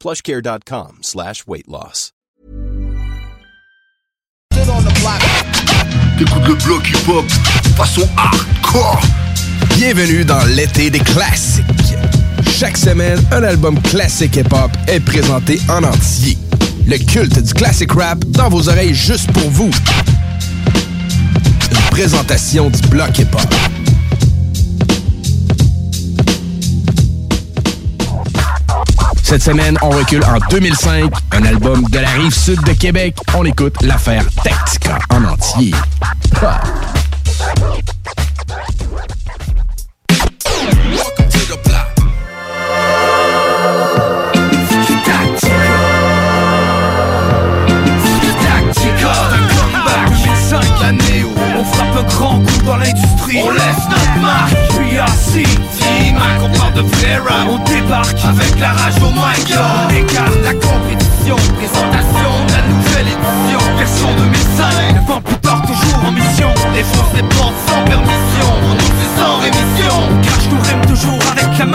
plushcare.com slash weight loss. T'écoutes le bloc hip-hop façon hardcore. Bienvenue dans l'été des classiques. Chaque semaine, un album classique hip-hop est présenté en entier. Le culte du classic rap dans vos oreilles juste pour vous. Une présentation du bloc hip-hop. Cette semaine, on recule en 2005, un album de la rive sud de Québec. On écoute l'affaire Tactica en entier. Grand coup dans l'industrie On laisse notre marque Puis On de débarque avec la rage au mic On écarte la compétition Présentation de la nouvelle édition. Version 2005 Le vent plus tard toujours en mission. Les portes sans permission. On nous sans rémission. Car je nous rime toujours avec la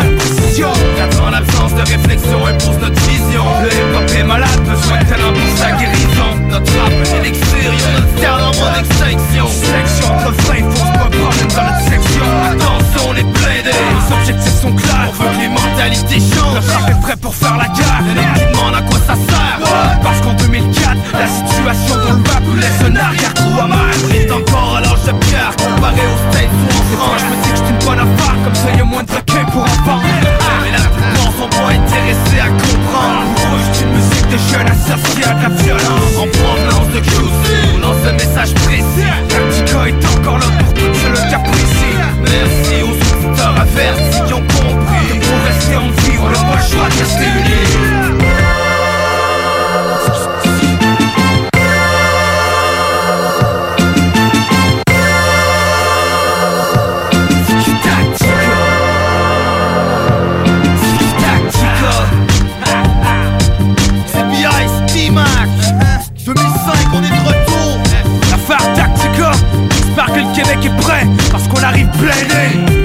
Quatre ans l'absence de réflexion impose notre vision. Le hip-hop est malade, de talent pour sa guérison. Notre rap est y'a notre style en extinction. Sélection de refrain, faut pas problème dans notre section nos objectifs sont clairs. On veut que les mentalités changent. Le rap est prêt pour faire la guerre. Les demandent à quoi ça sert. Parce qu'en 2004, la situation dans le rap nous laisse un arrière-coup amer On est encore à l'âge de pierre. Comparé aux States ou en France Je me dis que c'est une bonne affaire. Comme ça y'a moins de requins pour enfants Mais la plupart sont pas intéressés à comprendre. Pour eux une musique de jeunes associés à de la violence. En provenance de QC On lance un message précis. Tactica est encore là pour tout qui apprécient Merci aux auditeurs avertis qui ont compris Que pour rester en vie on n'a pas le choix de rester unis C'est B.I. T-Mac 2005, on est de retour L'affaire Tactica J'espère que le Québec est prêt Parce qu'on arrive blindé B.I.C.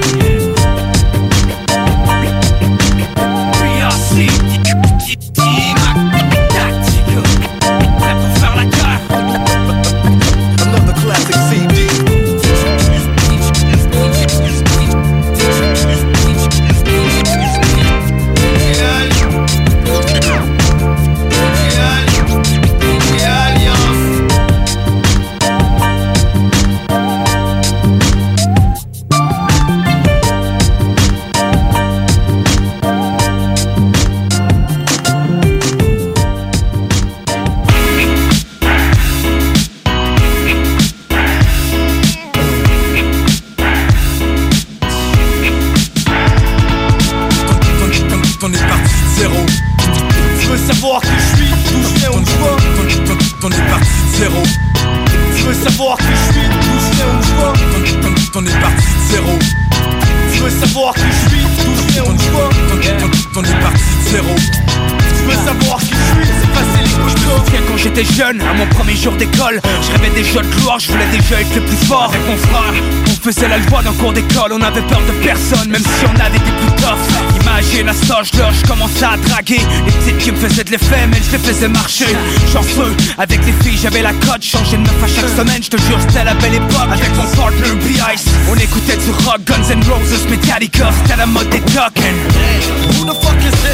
d'école On avait peur de personne, même si on avait des plus tough Imagine à cet âge-là, je commençais à draguer. Les petites qui me faisaient de l'effet, mais je les faisais marcher. Chanceux, avec les filles j'avais la cote. Changeais de meuf à chaque semaine, je te jure c'était la belle époque. Avec mon partner B-Ice, on écoutait du rock, Guns N' Roses, Metallica. C'était la mode des tokens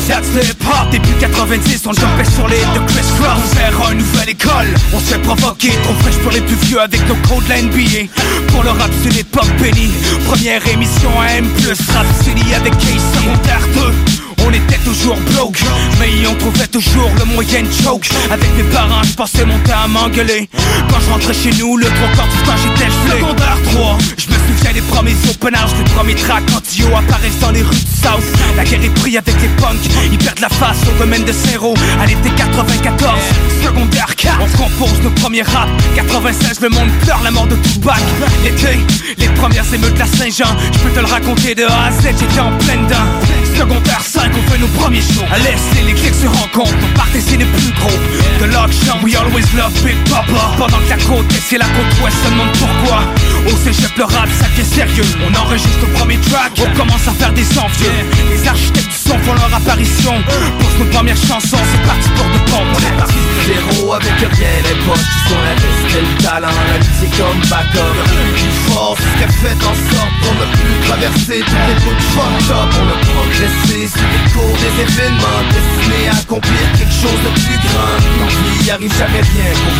that's the hip hop Début 90, on jumpait sur les de Chris Cross. Vers une nouvelle école, on s'est provoqué Trop fraîche pour les plus vieux avec nos codes la NBA Pour le rap c'est l'époque bénie. Première émission à M+, rap City avec Case Secondaire 2 on était toujours broke Mais on trouvait toujours le moyen de choke. Avec mes parents je passais mon temps à m'engueuler. Quand je rentrais chez nous le trois quarts du temps j'étais gelé. Secondaire 3 Je me souviens des premiers openages Les premiers tracks quand Dio apparaissent dans les rues du South. La guerre est prise avec les punks Ils perdent la face au domaine de Zéro À l'été 94 Secondaire 4 On compose nos premiers rap. 96 le monde pleure la mort de Tupac. L'été Les premières émeutes de la Saint-Jean. Je peux te le raconter de A à Z J'étais en pleine dent. Secondaire 5 on fait nos premiers shows. À l'Est les clics se rencontrent. On partait c'est les plus gros. De l'auction we always love Big Papa. Pendant que la côte est c'est la côte ouest se demande pourquoi. Au cégep le rap ça devient sérieux. On enregistre le premier track On commence à faire des envieux. Les architectes du son font leur apparition. Pour nos premières chansons c'est parti pour de pompe On est parti zéro avec rien Les potes qui sont la reste le talent. La c'est comme backup Une force qui a fait en sorte qu'on a pu traverser Toutes les de fucked up. On a progressé sur des événements Destinés à accomplir quelque chose de plus grand. L'envie arrive jamais rien pour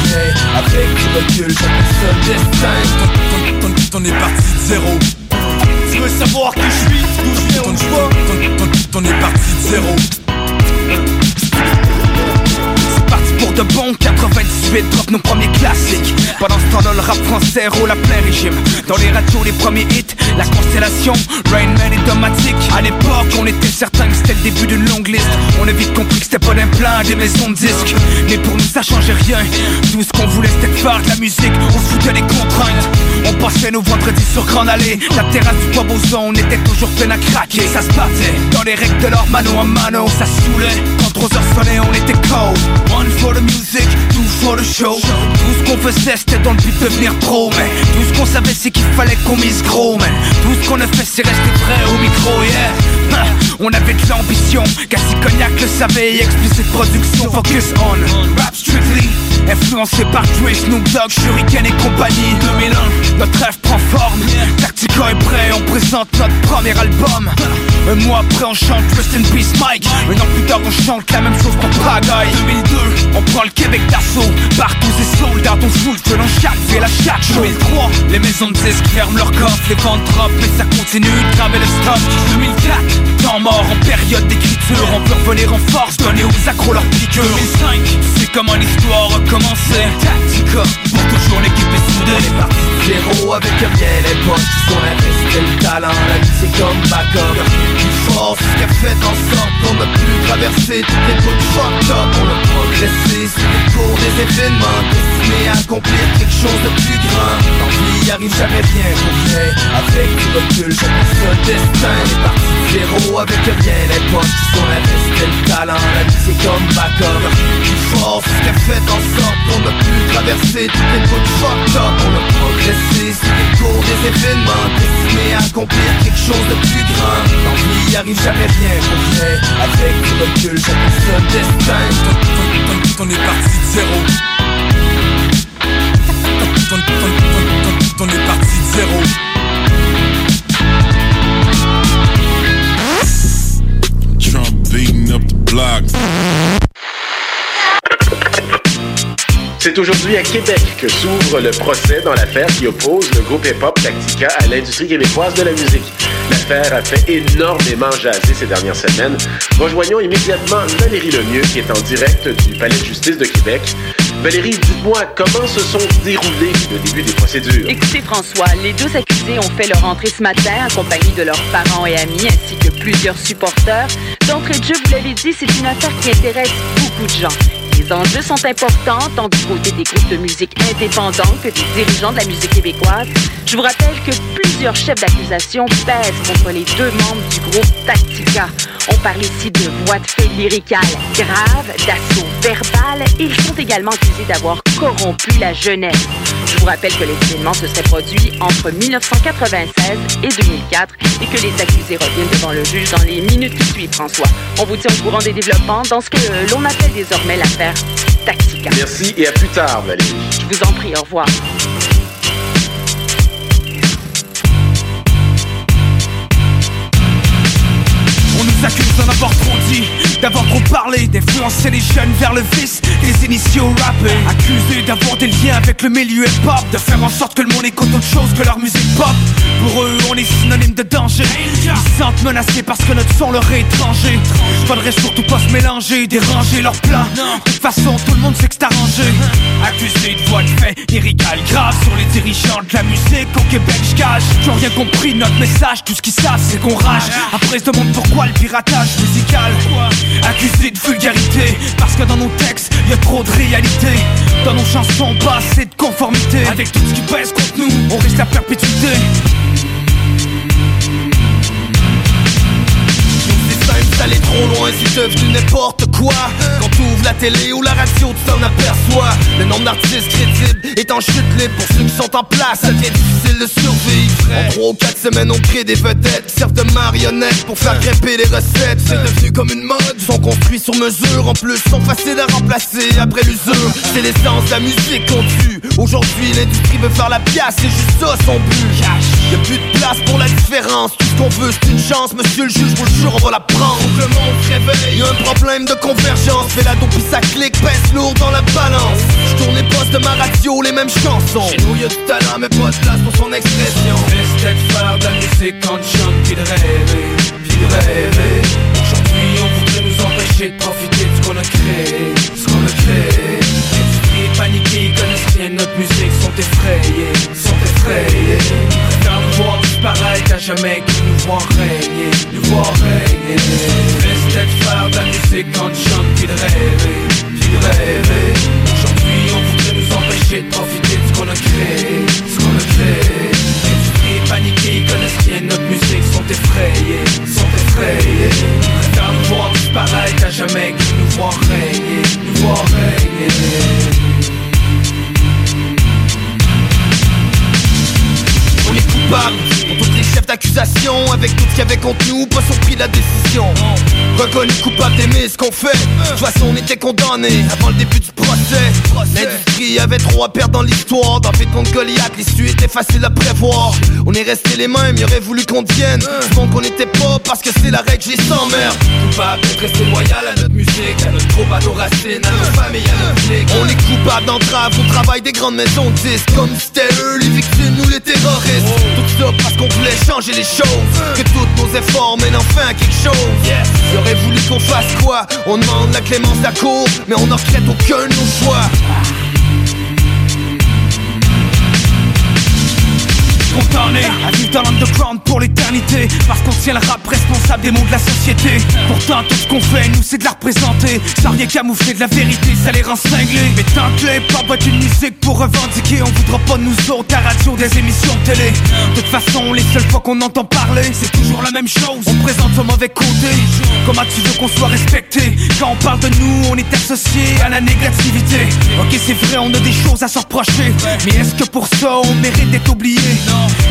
Avec du recul jamais seul destin. On est parti de zéro. Tu veux savoir qui je suis, d'où je viens, On est parti de zéro de bon 98 drop nos premiers classiques. Pendant ce temps-là le rap français roule à plein régime. Dans les radios les premiers hits La constellation, Rain Man et Domatic À l'époque on était certain que c'était le début d'une longue liste. On a vite compris que c'était pas d'un plein des maisons de disques. Mais pour nous ça changeait rien. Tout ce qu'on voulait c'était faire de la musique On se foutait des contraintes. On passait nos vendredis sur Grand Allée. La terrasse du Bob on était toujours plein à craquer. Ça se battait dans les règles de leur mano à mano Ça saoulait 3 heures on était cold One for the music, two for the show. Tout ce qu'on faisait c'était dans le but de devenir pro Mais tout ce qu'on savait c'est qu'il fallait qu'on mise gros Mais tout ce qu'on a fait c'est rester vrai au micro yeah. On avait de l'ambition, Cassie Cognac le savait Explicit production, focus on. Rap strictly Influencé par Dre, Snoop Dogg, Shuriken et compagnie. 2001, notre rêve prend forme. Tactica est prêt, on présente notre premier album Un mois après on chante Rest in Peace Mike. Un an plus tard on chante la même chose pour Prague 2002, on prend le Québec d'assaut. Partout c'est soldats, on souffle dans chaque ville à chaque show 2003, les maisons de disques ferment leurs coffres Les ventes drop mais ça continue de graver le stock. 2004, temps mort en période d'écriture. On peut revenir en force, donner aux accros leur piqûre 2005, c'est comment l'histoire recommence Tactica, pour toujours l'équipe est soudée. On est parti de zéro avec rien Les potes qui sont la reste le talent La vie c'est comme backup Une force qui a fait en sorte qu'on a pu traverser Toutes les bouts fucked up On a progressé sur les cours des événements Destinés à accomplir quelque chose de plus grand L'envie arrive jamais pour rien Avec du recul jamais seul destin est parti zéro avec rien Les potes qui sont la reste le talent La c'est comme Une force qui a fait en sorte on a pu traverser toutes les bouts fucked up On a progressé sur les cours des événements Destinés à accomplir quelque chose de plus grand L'envie arrive jamais rien pour rien Avec du recul jamais seul destin On est parti de zéro On est parti de zéro Trump beating up the block. C'est aujourd'hui à Québec que s'ouvre le procès dans l'affaire qui oppose le groupe hip-hop Tactica à l'industrie québécoise de la musique. L'affaire a fait énormément jaser ces dernières semaines. Rejoignons immédiatement Valérie Lemieux qui est en direct du Palais de justice de Québec. Valérie, dites-moi comment se sont déroulés le début des procédures? Écoutez François, les deux accusés ont fait leur entrée ce matin accompagnés de leurs parents et amis ainsi que plusieurs supporters. D'entrée de vous l'avez dit, c'est une affaire qui intéresse beaucoup de gens. Les enjeux sont importants, tant du côté des groupes de musique indépendants que des dirigeants de la musique québécoise. Je vous rappelle que plusieurs chefs d'accusation pèsent contre les deux membres du groupe Tactica. On parle ici de voix de fait graves, d'assaut verbal ils sont également accusés d'avoir corrompu la jeunesse. Je vous rappelle que les événements se seraient produits entre 1996 et 2004 et que les accusés reviennent devant le juge dans les minutes qui suivent, François. On vous tient au courant des développements dans ce que l'on appelle désormais l'affaire Tactica. Merci et à plus tard, Valérie. Je vous en prie, au revoir. On nous accuse d'en avoir trop dit d'avoir trop parlé, d'influencer les jeunes vers le vice, les initiés au rap. Accusés d'avoir des liens avec le milieu hip-hop, de faire en sorte que le monde écoute autre chose que leur musique pop. Pour eux, on est synonyme de danger. Ils se sentent menacés parce que notre son leur est étranger. Faudrait surtout pas se mélanger, déranger leur plat. De toute façon, tout le monde sait que c'est arrangé. Accusé de voix de fait, irrigal grave sur les dirigeants de la musique au Québec, j'cache. J'ai rien compris notre message, tout ce qu'ils savent c'est qu'on rage. Après, ils se demandent pourquoi le piratage musical. Accusé de vulgarité, parce que dans nos textes, y a trop de réalité. Dans nos chansons, pas assez de conformité. Avec tout ce qui pèse contre nous, on risque la perpétuité. Trop loin, devenu n'importe quoi Quand t'ouvres la télé ou la radio, tu t'en aperçois. Le nombre d'artistes crédibles est en chute libre Pour ceux qui sont en place, ça devient difficile de survivre. En 3 ou 4 semaines, on crée des vedettes Servent de marionnettes pour faire grimper les recettes. C'est devenu comme une mode, sont construits sur mesure. En plus, sont faciles à remplacer après l'usure. C'est l'essence de la musique qu'on tue. Aujourd'hui, l'industrie veut faire la pièce, c'est juste ça son but. Y'a plus de place pour la différence. Tout ce qu'on veut, c'est une chance, monsieur le juge, vous le jure, on va la prendre monde se réveille, y'a un problème de convergence Fais la dope ça clique, pèse lourd dans la balance. Je tourne les postes de ma radio, les mêmes chansons. Chez nous y'a du talent mais pas de place pour son expression. Laisse peut faire de la musique quand tu chantes puis de rêver, puis de rêver. Aujourd'hui on voudrait nous empêcher de profiter de ce qu'on a créé, ce qu'on a créé. L'industrie est paniquée, ils connaissent rien de notre musique, sont effrayés, sont effrayés à jamais qu'ils nous voient régner, nous voir régner. Laisse peut faire de la musique quand tu chantes puis de rêver, puis Aujourd'hui on voudrait nous empêcher de profiter de ce qu'on a créé, ce qu'on a créé. L'industrie est paniquée, connaissent rien de notre musique, sont effrayés, sont effrayés. Préfèrent nous voir disparaître à jamais qu'ils nous voient régner, nous voir régner. On est coupable pour chefs d'accusation. Avec tout ce qu'il y avait contre nous, pas surpris de la décision. Reconnu coupable d'aimer ce qu'on fait. De toute façon on était condamnés avant le début du procès. L'industrie avait trop à perdre dans l'histoire. Dans fait contre Goliath, l'issue était facile à prévoir. On est resté les mêmes, il aurait voulu qu'on devienne. Du monde qu'on n'était pas parce que c'est la règle, j'ai sans merde Coupable d'être resté loyal à notre musique À notre groupe, à nos racines, à nos familles, à notre clique On est coupable d'entrave au travail des grandes maisons de disques. Comme c'était eux les victimes, nous les terroristes. Tout ça parce qu'on changer les choses. Que tous nos efforts mènent enfin à quelque chose. Il aurait voulu qu'on fasse quoi? On demande la clémence à cour Mais on ne regrette aucun de nos choix condamné à vivre dans l'underground pour l'éternité. Parce qu'on tient le rap responsable des maux de la société. Pourtant tout ce qu'on fait nous c'est de la représenter. Sans rien camoufler de la vérité ça les rend cinglés. Mais tant que les pop est une musique pour revendiquer. On voudra pas nous autres à radio des émissions de télé. De toute façon les seules fois qu'on entend parler C'est toujours la même chose. On présente son mauvais côté. Comment tu veux qu'on soit respecté? Quand on parle de nous on est associé à la négativité. Ok c'est vrai on a des choses à se reprocher. Mais est-ce que pour ça on mérite d'être oublié?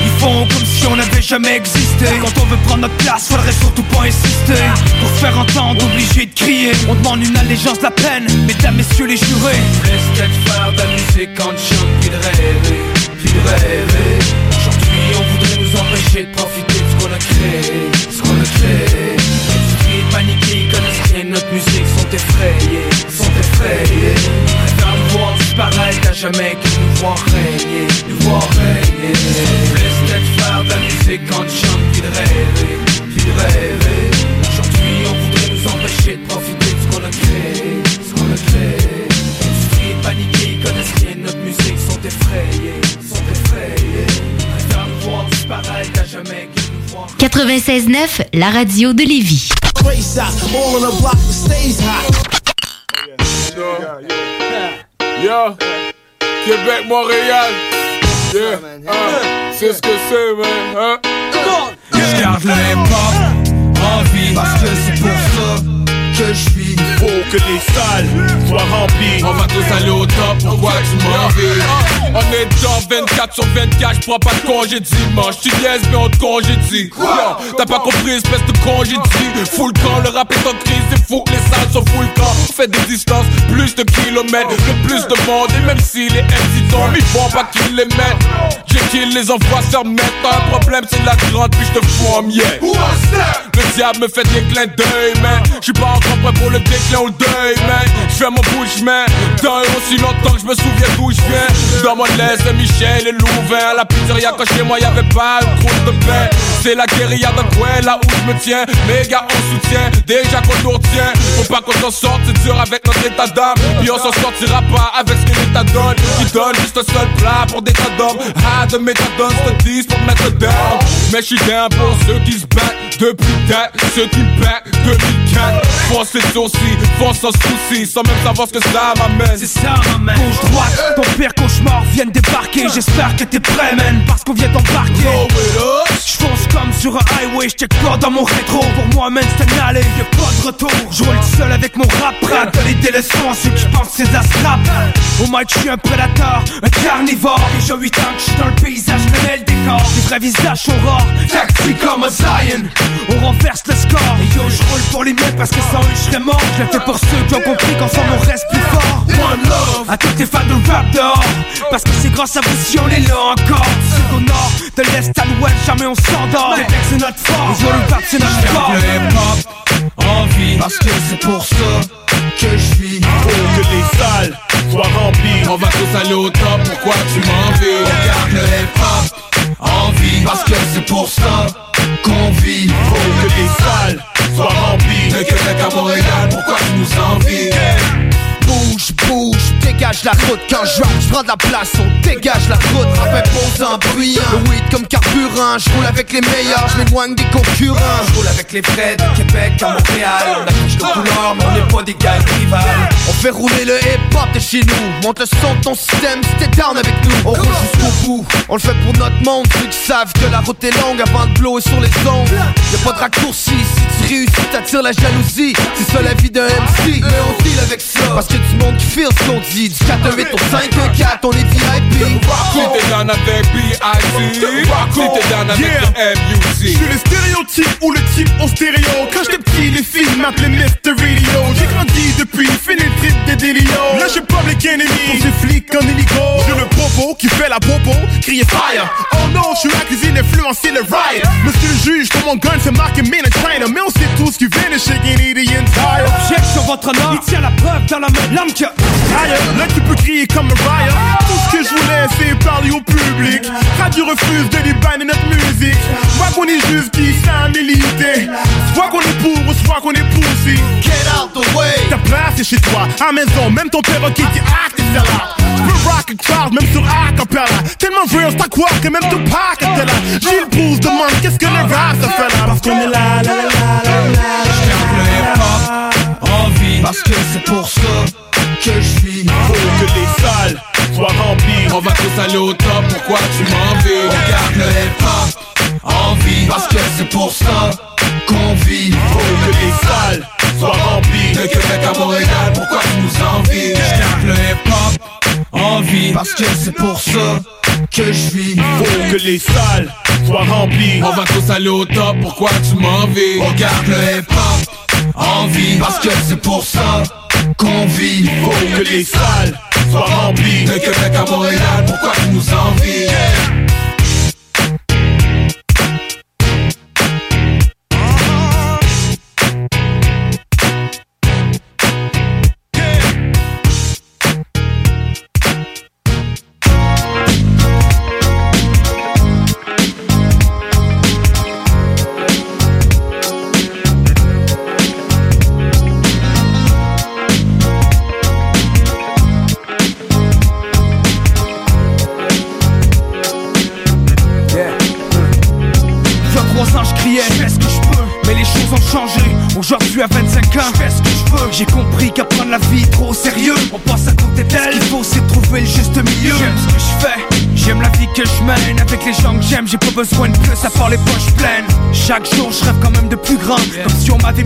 Ils font comme si on n'avait jamais existé. Quand on veut prendre notre place, faudrait surtout pas insister. Pour faire entendre, obligé de crier. On demande une allégeance la peine, mesdames, messieurs les jurés. Peut-être faire de la musique quand tu chantes puis de rêver, puis rêver Aujourd'hui on voudrait nous empêcher de profiter de ce qu'on a créé, ce qu'on a créé. Paniquée, ils connaissent rien notre musique, sont effrayés, sont effrayés disparaître à jamais qu'ils nous voient régner, nous voir régner. Laisse peut-être faire de la musique quand tu chantes puis de rêver, puis de rêver. Aujourd'hui on voudrait nous empêcher de profiter de ce qu'on a créé, ce qu'on a créé. L'industrie est paniquée, ils connaissent rien notre musique, sont effrayés, sont effrayés Préfèrent nous voir disparaître à jamais qu'ils nous voient 96.9, la radio de Lévis. Race out, all on the block stays hot. Yo, Québec, Montréal. Yeah, ah, c'est ce que c'est, man. Hein? Je garde le hip-hop en vie Parce que c'est pour ça que je suis au que les salles soient remplies. On va tous aller au top, pourquoi tu m'en veux? On est dans 24 sur 24, je prends pas de congé dimanche. Tu niaises, mais on te congédie. T'as pas compris, espèce de congédie. Full camp, le rap est en crise, c'est fou, les salles sont full camp. On fait des distances, plus de kilomètres, de plus de monde. Et même si les MC tombent, ils font pas qu'ils les mettent. J'ai kill les envoie se remettre. T'as un problème, c'est la grande, puis je te fous en miettes. Le diable me fait des clins d'œil, man. J'suis pas prêt pour le déclin ou le deuil, man. J'fais mon bouche, man. Dans aussi longtemps que je me souviens d'où je viens. Dans mon laisse, Michel et Louvain. La pizzeria, quand chez moi y'avait pas une croûte de pain. C'est la guérilla de quoi là où je me tiens. Les gars, on soutient. Déjà qu'on nous retient. Faut pas qu'on s'en sorte, c'est dur avec notre état d'âme. Puis on s'en sortira pas avec ce que l'état donne. Qui donne juste un seul plat pour des tas d'hommes. Ah, de méthadone, te dis pour me mettre down. Mais je suis bien pour ceux qui se battent depuis date. Ceux qui battent 2004. Fonce les sourcils, fonce sans souci. Sans même savoir ce que ça m'amène. C'est ça, ma man. Gauche, droite, ton pire cauchemar vient de débarquer. J'espère que t'es prêt, man, parce qu'on vient t'embarquer. J'fonce comme sur un highway, j'check pas dans mon rétro. Pour moi, man, c'est un aller, y'a pas de retour. J'roule seul avec mon rap, rap. Valider les sons, ceux qui pensent c'est la strap. Au mic, j'suis un prédateur, un carnivore. Déjà 8 ans que j'suis dans le paysage, je connais le décor. Les vrais visages sont rares, tactique comme un Zion. On renverse le score. Et yo, j'roule pour les miens parce que sans j'serais mort. Je l'ai fait pour ceux qui ont compris qu'ensemble on reste plus fort. One love à tous tes fans de rap dehors. Parce que c'est grâce à vous si on est là encore. Sud au nord, de l'est à l'ouest, jamais on s'endort. Les mecs, c'est notre force. Et yo, le rap, c'est notre sport. Le hip-hop en vie Parce que c'est pour ça que je vis Faut que les salles soient remplies. On va tous aller au top, pourquoi tu m'en veux? Regarde le hip-hop en vie Parce que c'est pour ça qu'on vit Faut que les salles soient remplies. Le Québec à Montréal, pourquoi tu nous envies? Bouge, bouge, dégage la route Quand je rap, je prends de la place, on dégage la route Rap imposant, bruyant, le weed comme carburant Je roule avec les meilleurs, je m'éloigne des concurrents. Je roule avec les vrais de Québec à Montréal. On affiche nos couleurs, mais on n'est pas des gars rivales. On fait rouler le hip-hop de chez nous. Monte le son de ton système t'es down avec nous. On roule jusqu'au bout, on le fait pour notre monde. Ceux qui savent que la route est longue avant de blower sur les ondes. Y'a pas de raccourci, si tu réussis t'attires la jalousie. C'est ça la vie d'un MC, mais on deal avec ça. Parce que du monde qui feel ce qu'on dit Du 4 1 8 au 5 1 4 on est VIP Si t'es down avec B.I.C. Si t'es down avec Yeah. M.U.C. Je suis le stéréotype ou le type au stéréo Quand j'étais petit, les filles m'appelaient Mr. Radio J'ai grandi depuis, fini le trip des délio Là j'ai public enemy, pour ces flics en hélico J'ai le popo qui fait la popo, crier fire. Oh non, je suis la cuisine influencée le riot. Monsieur le juge, pour mon gun c'est marqué in China. Mais on sait tous qui vient de shaking Indian tire Check sur votre honneur, il tient la preuve dans la main. L'âme que. Aïe, là tu peux crier comme Mariah Tout ce que je voulais c'est parler au public. Radio refuse de débanner notre musique. Soit qu'on est juste qui militer Soit qu'on est pour ou soit qu'on est pussy. Get out the way. Ta place c'est chez toi, à maison Même ton perroquet qui acte est là. Tu peux rock a crowd même sur acapella. Tellement real c'est à quoi que même Tupac était là. Gilles Pouce demande qu'est-ce que le rap ça fait là? Parce qu'on est là, là, là, là, là, là Le hip-hop en vie Parce que c'est pour ça que je vis Faut que les salles soient remplies. On va tous aller au top, pourquoi tu m'en veux? Regarde le hip-hop en vie. Parce que c'est pour ça qu'on vit. Faut que les salles soient remplies De Québec à Montréal, pourquoi tu nous envies? J'garde le hip-hop en vie. Parce que c'est pour ça que je vis. Faut que les salles soient remplies. On va tous aller au top, pourquoi tu m'en veux Regarde le hip-hop en vie. Parce que c'est pour ça qu'on vit. Faut que les salles soient remplies. De Québec à Montréal, pourquoi tu nous envies?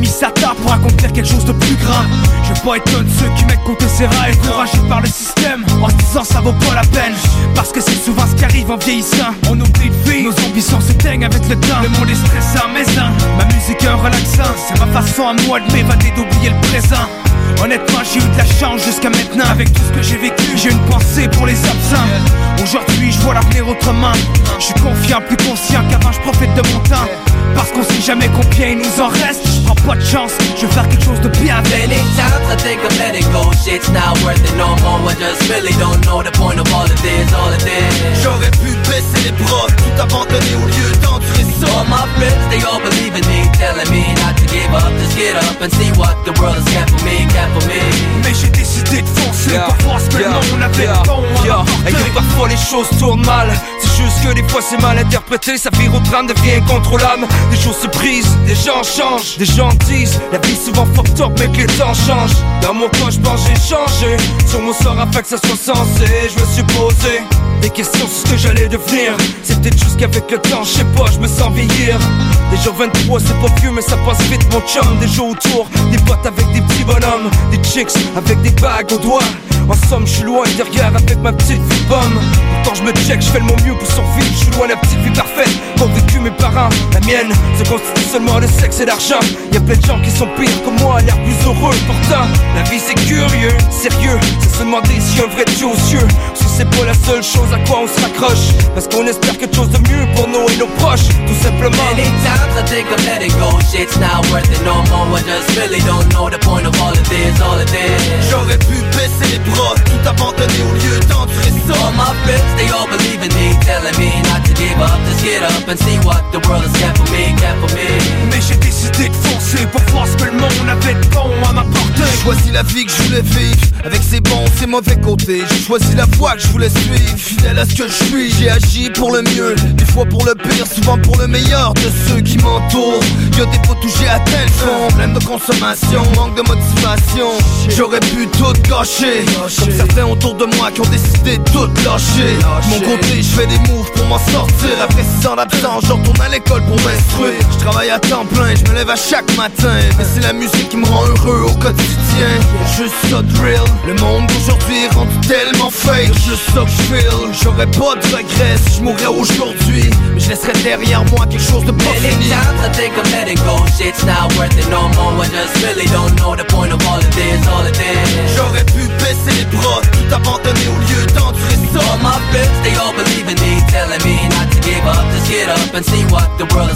Mis ça tard pour accomplir quelque chose de plus grand. Je veux pas un de ceux qui mettent côté ses rêves, encouragés par le système. En se disant ça vaut pas la peine. Parce que c'est souvent ce qui arrive en vieillissant. On oublie de vivre, nos ambitions s'éteignent avec le temps. Le monde est stressant, mais ça, ma musique est un relaxant. C'est ma façon à moi de m'évader, d'oublier le présent. Honnêtement, j'ai eu de la chance jusqu'à maintenant. Avec tout ce que j'ai vécu, j'ai une pensée pour les absents. Aujourd'hui, je vois l'avenir autrement. Je suis confiant, plus conscient qu'avant, je profite de mon temps. Parce qu'on sait jamais combien il nous en reste. Je prends pas de chance, je veux faire quelque chose de bien avec. Many times I think of letting go, shit's not worth it no more. I just really don't know the point of all of this, all of this. J'aurais pu baisser les bras, tout abandonner au lieu d'endurer ça. All my friends, they all believe in me, telling me not to give up, just get up and see what the world has got for me, got for me. Mais j'ai décidé de foncer Yeah, Ah, pour voir ce que yeah, le monde avait yeah, de bon à yeah. Et que parfois les choses tournent mal C'est juste que des fois c'est mal interprété Ça vire au drame, devient incontrôlable Des choses se brisent, des gens changent Des gens disent, la vie souvent fucked up mais que les temps changent Dans mon coin je pense j'ai changé Sur mon sort afin que ça soit sensé Je me suis posé des questions sur ce que j'allais devenir C'est peut-être juste qu'avec le temps, je sais pas, je me sens vieillir Des jours 23 c'est pas vieux mais ça passe vite mon chum Des jours autour, des potes avec des petits bonhommes Des chicks avec des bagues aux doigts en somme, je suis loin derrière avec ma petite vie pomme. Pourtant, je me check, je fais de mon mieux pour survivre. Je suis loin la petite vie parfaite qu'ont vécu mes parents. La mienne se constitue seulement de sexe et d'argent. Y a plein de gens qui sont pires que moi, l'air plus heureux. Pourtant, la vie c'est curieux, sérieux. C'est se demander si un vrai Dieu aux yeux. Si c'est pas la seule chose à quoi on se raccroche. Parce qu'on espère quelque chose de mieux pour nous et nos proches. Tout simplement. Many times I think of letting go, shit's not worth it no more. I just really don't know the point of all of this, all of this. J'aurais pu baisser les bras, tout abandonner au lieu d'endurer ça. All my friends, they all believe in me, telling me not to give up, just get up and see what the world got for me. Mais j'ai décidé de foncer pour voir ce que le monde avait de bon à m'apporter. J'ai choisi la vie que je voulais vivre, avec ses bons, ses mauvais côtés. J'ai choisi la voie que je voulais suivre, fidèle à ce que je suis. J'ai agi pour le mieux, des fois pour le pire, souvent pour le meilleur de ceux qui m'entourent. Y'a des fois touché à tel fond, problème de consommation, manque de motivation. J'aurais pu tout gâcher, comme certains autour de moi qui ont décidé de tout lâcher. Mon côté, je fais des moves pour m'en sortir. Après 6 ans d'absence, je retourne à l'école pour m'instruire. Je travaille à temps plein, je me lève à chaque matin. Mais c'est la musique qui me rend heureux au quotidien. Juste ça de real. Le monde d'aujourd'hui est rendu tellement fake. Juste ça que je feel. J'aurais pas de regrets si je mourrais aujourd'hui. Mais je laisserais derrière moi quelque chose de pas fini. times I think letting go, shit's not worth it no more. I just really don't know the point of all of this, all of this. J'aurais pu baisser les bras, tout abandonner au lieu d'endurer ça. All my friends, they all believe in me, telling me not to give up, just get up and see what the world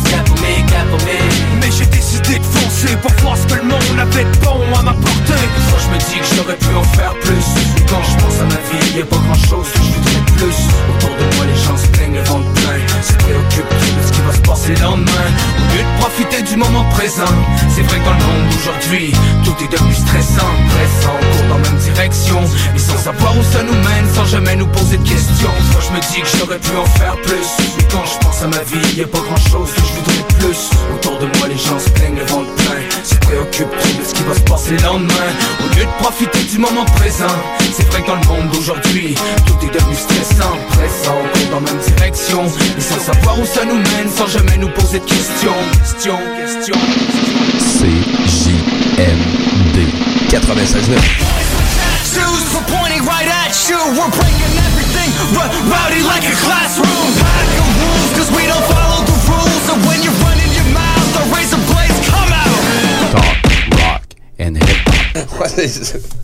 profiter du moment présent, c'est vrai que le monde d'aujourd'hui, tout est devenu stressant. Pressant, on court dans la même direction. Mais sans savoir où ça nous mène, sans jamais nous poser de questions. Fois, je me dis que j'aurais pu en faire plus. Mais quand je pense à ma vie, y a pas grand chose que je voudrais plus. Autour de moi, les gens se plaignent le ventre plein. Se préoccupent de ce qui va se passer le lendemain. Au lieu de profiter du moment présent, c'est vrai que le monde d'aujourd'hui, tout est devenu stressant. Pressant, on court dans la même direction. Mais sans savoir où ça nous mène, sans jamais nous poser de questions. Questions, questions. CJMD 96.9. Shoes we're pointing right at you. We're breaking everything r- rowdy like a classroom. Pack of rules, cause we don't follow the rules. And when you're running your mouth, the razor blades come out. Talk, rock and hip-hop.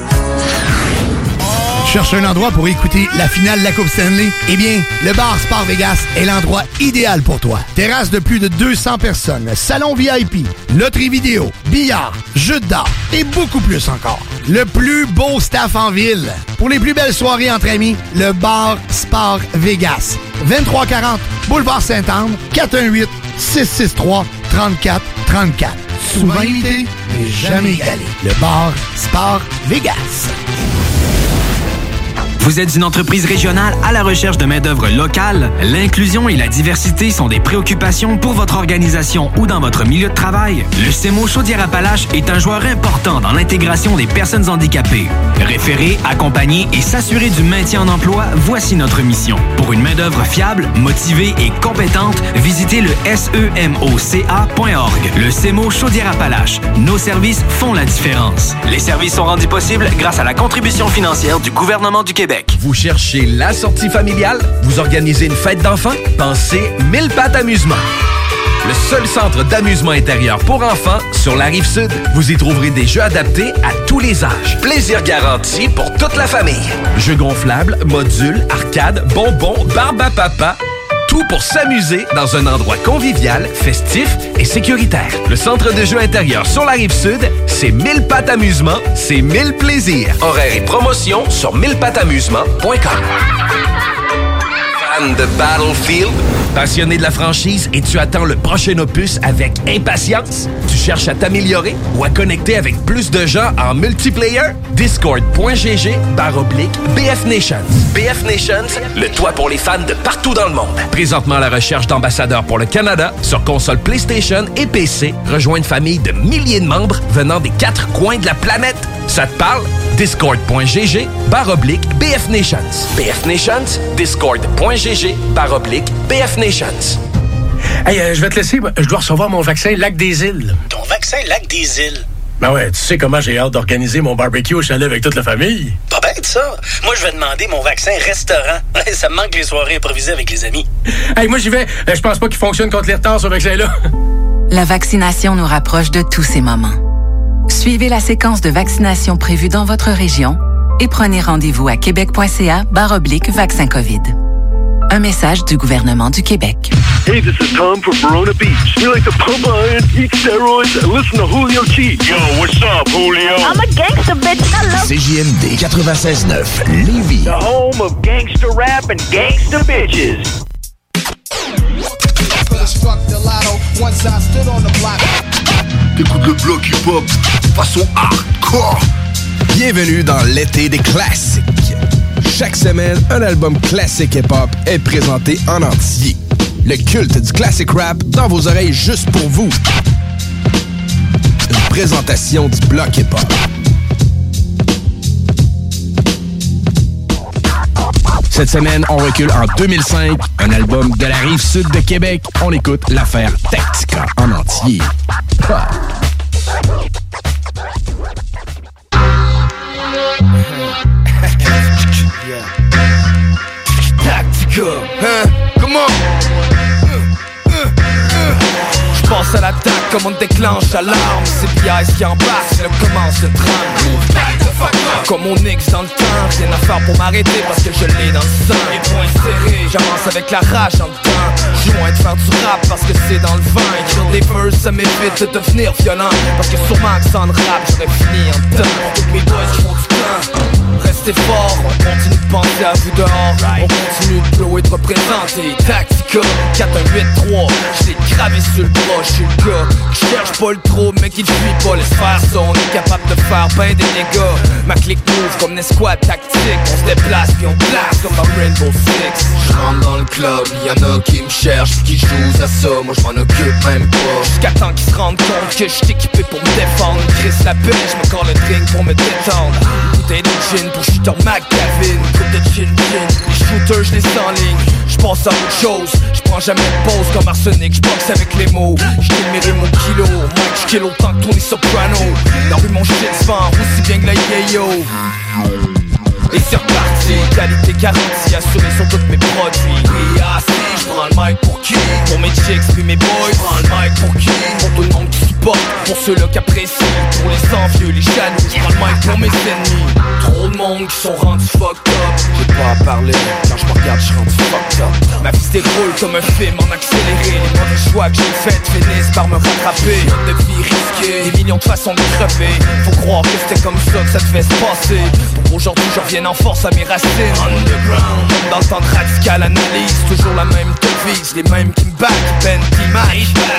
Cherche un endroit pour écouter la finale de la Coupe Stanley? Eh bien, le bar Sport Vegas est l'endroit idéal pour toi. Terrasse de plus de 200 personnes, salon VIP, loterie vidéo, billard, jeux d'art et beaucoup plus encore. Le plus beau staff en ville. Pour les plus belles soirées entre amis, le bar Sport Vegas. 2340 Boulevard Saint-Anne, 418 663 34 34. Souvent imité, mais jamais égalé. Le bar Sport Vegas. Vous êtes une entreprise régionale à la recherche de main-d'œuvre locale? L'inclusion et la diversité sont des préoccupations pour votre organisation ou dans votre milieu de travail? Le CEMO Chaudière-Appalaches est un joueur important dans l'intégration des personnes handicapées. Référer, accompagner et s'assurer du maintien en emploi, voici notre mission. Pour une main-d'œuvre fiable, motivée et compétente, visitez le semoca.org. Le CEMO Chaudière-Appalaches. Nos services font la différence. Les services sont rendus possibles grâce à la contribution financière du gouvernement du Québec. Vous cherchez la sortie familiale? Vous organisez une fête d'enfants? Pensez Mille Pattes Amusement. Le seul centre d'amusement intérieur pour enfants sur la rive sud. Vous y trouverez des jeux adaptés à tous les âges. Plaisir garanti pour toute la famille. Jeux gonflables, modules, arcades, bonbons, barbe à papa. Tout pour s'amuser dans un endroit convivial, festif et sécuritaire. Le centre de jeux intérieur sur la rive sud, c'est 1000 pattes amusement, c'est 1000 plaisirs. Horaires et promotions sur 1000pattamusement.com. Fan de Battlefield? Passionné de la franchise et tu attends le prochain opus avec impatience? Tu cherches à t'améliorer ou à connecter avec plus de gens en multiplayer? Discord.gg barre oblique BF Nations. BF Nations, le toit pour les fans de partout dans le monde. Présentement à la recherche d'ambassadeurs pour le Canada sur console PlayStation et PC. Rejoins une famille de milliers de membres venant des quatre coins de la planète. Ça te parle? Discord.gg barre oblique BF Nations. BF Nations, Discord.gg barre oblique BF Nations. Hey, euh, je vais te laisser. Je dois recevoir mon vaccin Lac des Îles. Ton vaccin Lac des Îles. Ben ouais, tu sais comment j'ai hâte d'organiser mon barbecue au chalet avec toute la famille. Pas bête, ça. Moi, je vais demander mon vaccin restaurant. ça me manque les soirées improvisées avec les amis. Hey, moi, j'y vais. Euh, Je pense pas qu'il fonctionne contre les retards, ce vaccin-là. La vaccination nous rapproche de tous ces moments. Suivez la séquence de vaccination prévue dans votre région et prenez rendez-vous à québec.ca oblique vaccin COVID. Un message du gouvernement du Québec. Hey, this is Tom from Verona Beach. We like to pump iron, eat steroids, and listen to Julio G. Yo, what's up, Julio? I'm a gangster bitch. Hello. CJMD 96.9 Lévis. The home of gangster rap and gangster bitches. T'écoutes le bloc hip-hop façon hardcore. Bienvenue dans l'été des classiques. Chaque semaine, un album classique hip-hop est présenté en entier. Le culte du classic rap dans vos oreilles juste pour vous. Une présentation du bloc hip-hop. Cette semaine, on recule en 2005, un album de la rive sud de Québec. On écoute l'affaire Tactica en entier. Ah. Tactica, hein? Comment? Je pense à l'attaque comme on déclenche l'alarme C'est Pièce qui embarque, là commence le drame Comme mon ex dans le temps, rien à faire pour m'arrêter parce que je l'ai dans le sang. Les poings serrés, j'avance avec la rage dans le temps. Je loin de faire du rap parce que c'est dans le vin. Écrire des verses, ça m'évite de devenir violent. Parce que sûrement que sans le rap, j'aurais fini en temps. Restez fort, on continue de penser à vous dehors. On continue de flow et de représenter. Tactica 4183 J't'ai gravé sur le bras, j'suis le gars. Qui cherche pas le trop mais qui fuit pas. Laisse faire ça, on est capable de faire ben des dégâts. Ma clique move comme une squad tactique. On se déplace puis on place comme dans Rainbow Six. J'rentre dans le club, y'en a qui me cherchent qui jouent à ça. Moi j'm'en occupe même pas. Jusqu'à temps qu'ils se rendent compte que j'suis équipé pour me défendre. Chris la pêche, j'me colle le drink pour me détendre. Bouteille pour shooter McGavin Coupe de gin Les je les en ligne. J'pense à autre chose. J'prends jamais de pause comme arsenic. J'boxe avec les mots. J'témérais mon kilo. Mike j'kill autant que Tony Soprano. Dans rue mon shit se aussi bien que la yayo. Et c'est reparti, qualité garantie assurée sur tous mes produits. Oui, assis, j'prends le mic pour qui? Pour mes chicks puis mes boys, j'prends le mic pour qui? Pour tout le monde qui pour ceux-là qui apprécient Pour les envieux, les jaloux, j'prends le pour mes ennemis. Trop de monde qui sont rendus fucked up. J'ai pas à parler, quand je me regarde, j'suis rendu fucked up. Ma vie se déroule comme un film en accéléré. Les mauvais choix que j'ai faits finissent par me rattraper. De vie risquée, des millions de façons de crever Faut croire que c'était comme ça que ça devait se passer. Pour aujourd'hui je revienne en force à mes racines. Underground, dans le temps de radical analyse Toujours la même devise, les mêmes qui me battent Qui peinent,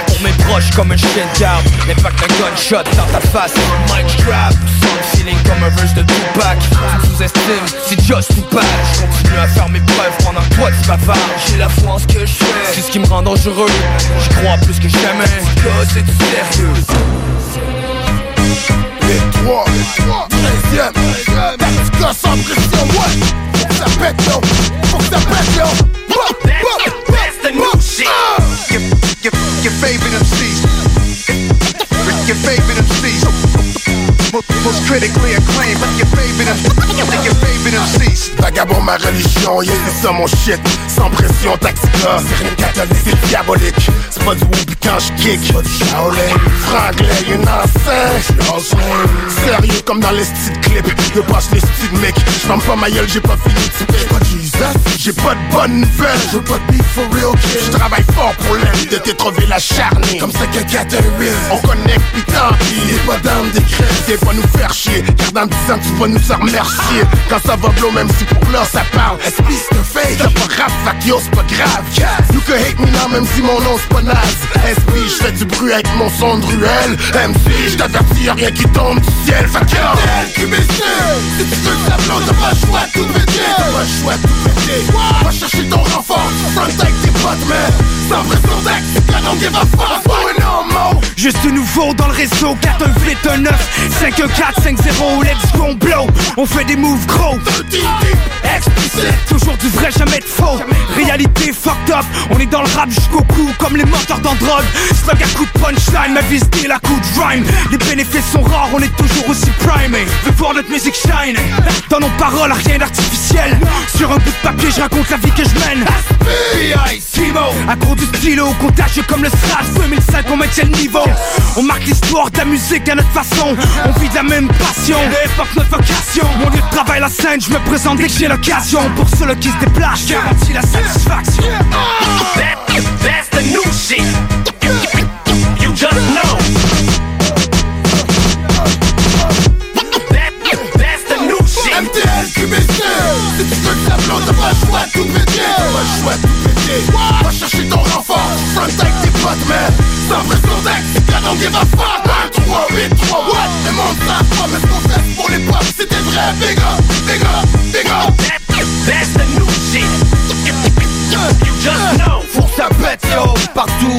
Pour mes proches comme un chien de garde L'impact d'un gunshot dans ta face. Mic sans le feeling comme un verse de Tupac. Tu me sous-estimes, c'est just too bad Je continue à faire mes preuves pendant que toi tu bavardes. J'ai la foi en ce que je fais, c'est ce qui me rend dangereux. Je crois plus que jamais, que c'est du sérieux. Les trois, treizième, Tactica sans pression, ouais. Faut que ça pète, yo, faut que ça pète, yo. Bop, bop, That's the new shit. Your, your, your favorite MCs Most, critically acclaimed But your favorite MCs Your favorite MCs Vagabond ma religion, yeah c'est ça mon shit. Sans pression Tactica C'est rien catholique, c'est diabolique. C'est pas du whoopie quand j'kick C'est pas du Shaolin. Franglais, une enceinte Sérieux comme dans les styles clips. Je passe les styles mec. J'ferme pas ma gueule, j'ai pas fini de J'ai pas de Jesus J'ai pas de bonnes nouvelles. Je veux pas de beef for real kid. Je travaille fort pour l'aide de trouvé la charnée Comme ça que Caterpillar On connecte pis tant pis T'es pas dans d'écrire Pas nous faire chier. Car dans 10 ans tu vas nous remercier. Quand ça va blow même si pour l'heure ça parle. SP c'est un fake T'as pas rap fuck yo c'est pas grave. You can hate me now même si mon nom c'est pas naze SP j'fais du bruit avec mon son de ruelle? MC j't'avertis y'a rien qui tombe du ciel. Fuck yo! LQBC Si tu veux que ça blow t'as pas le choix de tout péter T'as pas le choix de tout péter Va chercher ton renfort Front avec tes potes man Sans pression d'acte I don't give a fuck. Going on mo? Juste nouveau dans le réseau 4 1 8 1 9 5 1 4 5 0 Let's go on blow. On fait des moves gros. Explicite. Toujours du vrai jamais de faux. Réalité fucked up. On est dans le rap jusqu'au cou Comme les moteurs d'android Slug à coup de punchline Ma vie se la coup de rhyme. Les bénéfices sont rares On est toujours aussi primé. Veux voir notre musique shine. Dans nos paroles rien d'artificiel. Sur un bout de papier je raconte la vie que je mène. Timo Accro du stylo Contagieux comme le SRAS. 2005 on maintient le niveau. On marque l'histoire de la musique à notre façon. On vit de la même passion. Le hip-hop notre vocation Mon lieu de travail la scène Je me présente dès que j'ai l'occasion. Pour ceux qui se déplacent Je garantis la satisfaction. That, that's the new shit. You just know. That, that's the new shit. MTL QBC Si tu veux que ça blow t'as pas le choix de tout péter T'as pas le choix de tout péter Va chercher ton renfort. Front avec tes potes man. Sans pression d'acte I don't give a fuck 1, 3, 8, 3, pas mais ce qu'on fait pour les pop C'était vrai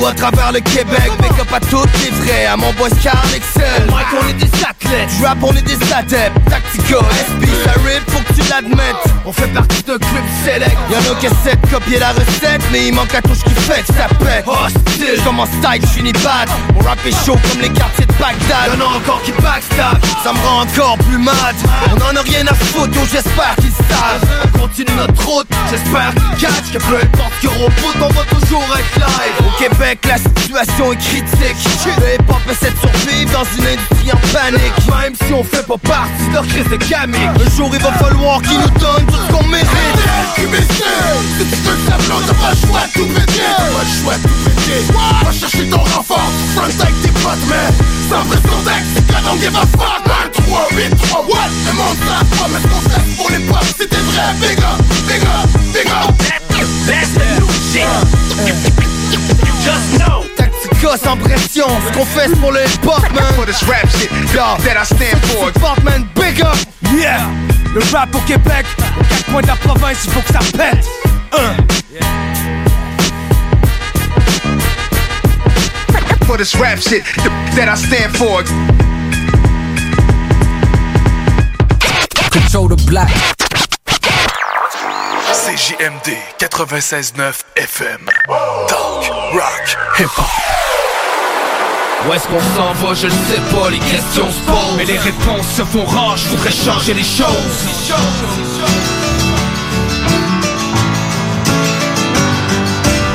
Partout à travers le Québec. Big up à toutes les vrais. À mon boy Scar Excel Mike on est des athlètes. Rap on est des adeptes. Tactica SB ça rip faut que tu l'admettes. On fait partie d'un club select. Y'en a qui essaient de copier la recette Mais il manque la touche qui fait que ça pète. Hostile. Comme en style j'finis bad. Mon rap est chaud comme les quartiers de Bagdad. Y'en a encore qui backstab Ça me rend encore plus mad. On en a rien à foutre yo j'espère qu'ils savent. On continue notre route. J'espère qu'ils catch Que peu importe que au bout on va toujours être live. Au Québec mec, la situation est critique. Le hip-hop essaie de survivre dans une industrie en panique. Même si on fait pas partie de leur crise de gamique Un jour il va falloir qu'ils nous donnent tout ce qu'on mérite. Si tu veux que ça blonde, t'as pas le choix de tout péter T'as pas le choix de tout péter Va chercher ton renfort, front avec tes potes Mais sans vrai contexte, c'est que don't give a fuck 1, 3, 8, 3, what Le monde promesse qu'on pour les potes. C'était vrai, big up, big up, big up. That's the new shit. Just know. Tactica sans pression, ce qu'on fait c'est pour le hip-hop man. For this rap shit Yo, that I stand for. Hip-hop man, big up. Yeah. Le rap au Québec Aux quatre coins de la province il faut que ça pète. Un. For this rap shit that I stand for. Control the black. CJMD 96.9 FM. Talk, rock, hip-hop. Où est-ce qu'on s'en va, je ne sais pas, les questions se posent Mais les réponses se font rares, je voudrais changer les choses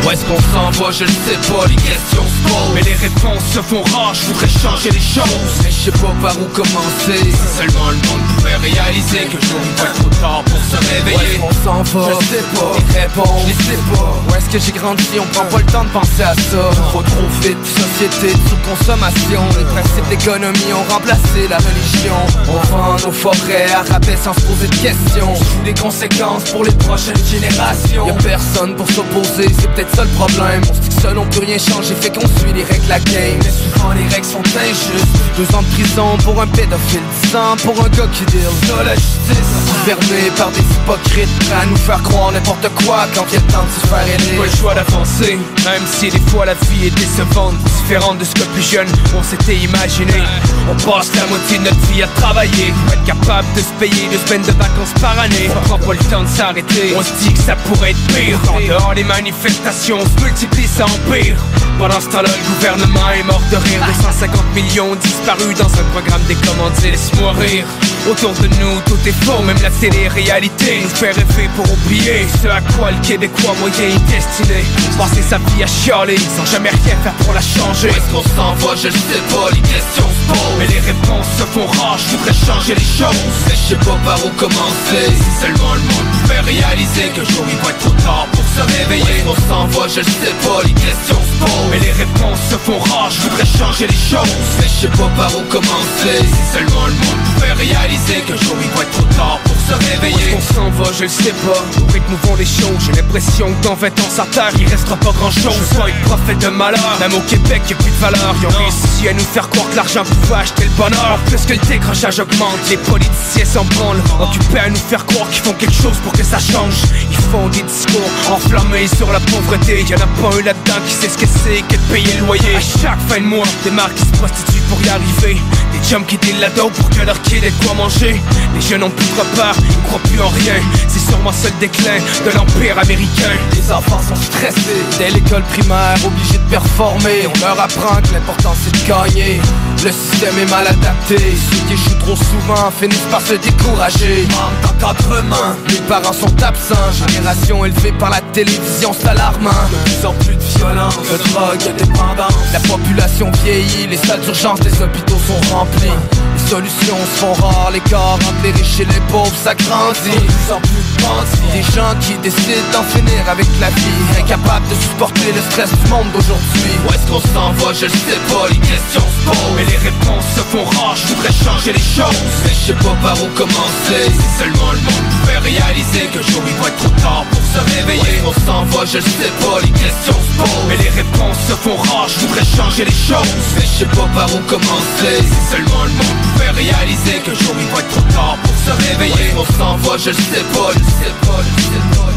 Où est-ce qu'on s'en va, je ne sais pas, les questions se posent. Mais les réponses se font rares, je voudrais changer les choses. Mais je sais pas par où commencer. Si seulement le monde pouvait réaliser Que va être trop tard pour se réveiller. Où est-ce qu'on s'en va, je sais pas. Les réponses, je sais pas. Où est-ce que j'ai grandi, on prend pas le temps de penser à ça. Trop trop vite, société de sous-consommation. Les principes d'économie ont remplacé la religion. On vend nos forêts à rabais sans se poser de questions. Les conséquences pour les prochaines générations. Y'a personne pour s'opposer, c'est peut-être problème. On se dit que seul on peut rien changer, fait qu'on suit les règles la game. Mais souvent les règles sont injustes. Deux ans de prison pour un pédophile, dix pour un gars qui la justice Gouvernés par des hypocrites. À nous faire croire n'importe quoi quand il y a le temps de se faire aider. Pas le choix d'avancer, même si des fois la vie est décevante. Différente de ce que plus jeune on s'était imaginé. On passe la moitié de notre vie à travailler. Pour être capable de se payer deux semaines de vacances par année. On prend pas le temps de s'arrêter, on se dit que ça pourrait être pire. Dehors les manifestations se multiplient, ça empire. Pendant ce temps-là, le gouvernement est mort de rire. 250 millions disparus dans un programme des Laisse-moi rire Autour de nous, tout est faux, même la télé-réalité Nous fait rêver pour oublier ce à quoi le Québécois moyen est destiné. Passer sa vie à chialer, sans jamais rien faire pour la changer. Où est-ce qu'on s'en va, je ne sais pas, les questions se posent. Mais les réponses se font rares, je voudrais changer les choses. Mais je sais pas par où commencer. Si seulement le monde pouvait réaliser que le jour il va être trop tard pour se réveiller. Où est-ce qu'on s'en va, je ne sais pas, les questions se posent. Mais les réponses se font rares, je voudrais changer les choses. Mais je sais pas par où commencer. Si seulement le monde pouvait réaliser que le jour il va être trop tard pour se réveiller. Où est-ce qu'on s'en va, je le sais pas. Au rythme où vont les choses, j'ai l'impression que dans 20 ans ça terre il restera pas grand chose Je veux pas être prophète de malheur, même au Québec y'a plus de valeur. Ils ont réussi à nous faire croire que l'argent pouvait acheter le bonheur. Plus que le décrochage augmente, les politiciens s'en branlent. Occupés à nous faire croire qu'ils font quelque chose pour que ça change. Ils font des discours enflammés sur la pauvreté. Y'en a pas un là-dedans qui sait ce que c'est que de payer le loyer. À chaque fin de mois, des marques qui se prostituent pour y arriver. Des chums qui la dope pour que leur kid ait quoi Les jeunes ont plus de repères, ils croient plus en rien. C'est sûrement le déclin de l'empire américain. Les enfants sont stressés Dès l'école primaire, obligés de performer. On leur apprend que l'important c'est de gagner. Le système est mal adapté. Ceux qui échouent trop souvent finissent par se décourager. Manque d'encadrement Les parents sont absents. Génération élevée par la télévision, c'est alarmant. De plus en plus de violence, de drogue, de La population vieillit, les salles d'urgence des hôpitaux sont remplies. Les solutions se font rares, les corps entre les riches et les pauvres s'agrandit De plus en plus bandits Des gens qui décident d'en finir avec la vie. Incapables de supporter le stress du monde d'aujourd'hui. Où est-ce qu'on s'en va, je le sais pas, les questions se posent. Mais les réponses se font rares, je voudrais changer les choses. Mais je sais pas par où commencer. Si seulement le monde pouvait réaliser que jour il va être trop tard pour se réveiller. Où est-ce qu'on s'en va, je le sais pas, les questions se posent. Mais les réponses se font rares, je voudrais changer les choses. Mais je sais pas par où commencer. Si seulement le monde pouvait réaliser que jour il être trop pour se réveiller. Qu'on s'en va, je le sais pas, je sais pas, je pas,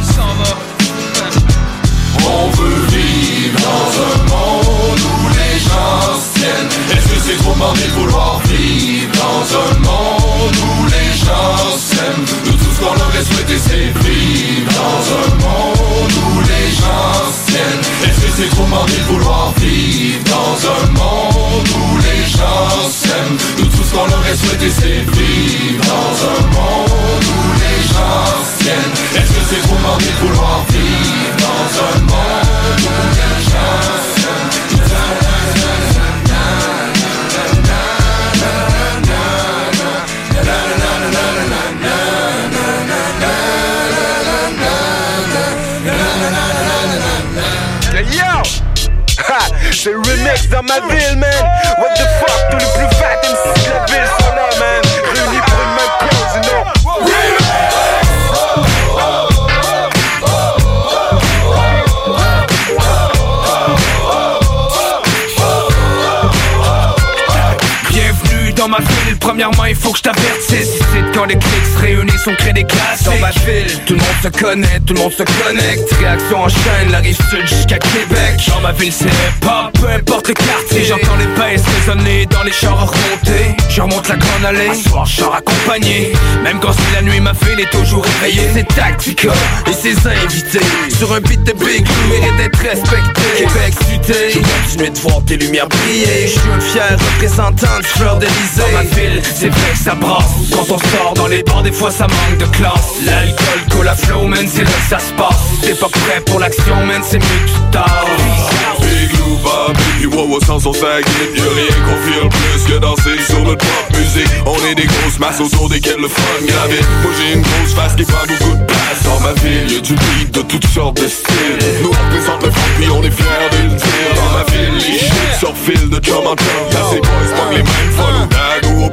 On veut vivre dans un monde où les gens tiennent Est-ce que c'est trop demandé de vouloir vivre dans un monde où les gens s'aiment? Qu'on aurait souhaité c'est vivre dans un monde où les gens tiennent Est-ce que c'est trop demandé de vouloir vivre dans un monde où les gens s'aiment? Nous tout ce qu'on aurait souhaité c'est vivre dans un monde où les gens tiennent Est-ce que c'est trop demandé de vouloir vivre dans un monde où les gens Remix dans ma ville, man. What the fuck, tous les plus fat MC de la ville sont premièrement il faut que je t'avertisse. C'est quand les clics se réunissent on crée des classes. Dans ma ville, tout le monde se connaît, tout le monde se connecte. Réaction en chaîne, la rive sud jusqu'à Québec. Dans ma ville c'est hip-hop, peu importe le quartier. J'entends les basses résonner dans les chars remontés. Je remonte la grande allée, un soir char accompagné. Même quand c'est la nuit ma ville est toujours réveillée. C'est Tactica et ses invités. Sur un beat de big, je mérite d'être respecté. Québec sudé, je continue de voir tes lumières briller. Je suis un fier représentant de Dans ma ville, c'est vrai que ça brasse. Quand on sort dans les bars, des fois ça manque de classe. L'alcool, cola flow, man, c'est là que ça se passe. T'es pas prêt pour l'action, man, c'est mieux tu tardes Big Lou, Bob, Biggie, Wawa sans son faggot Y'a rien qu'on file plus que danser sur notre propre musique. On est des grosses masses autour desquelles le fun gravite. Moi j'ai une grosse face qui prend beaucoup de place Dans ma ville, y'a du beat de toutes sortes de styles. Nous représente le funk puis on est fiers de le dire. Dans ma ville, les shit sur fil de drum en drum T'as ces boys, les mêmes follow. Tag ou au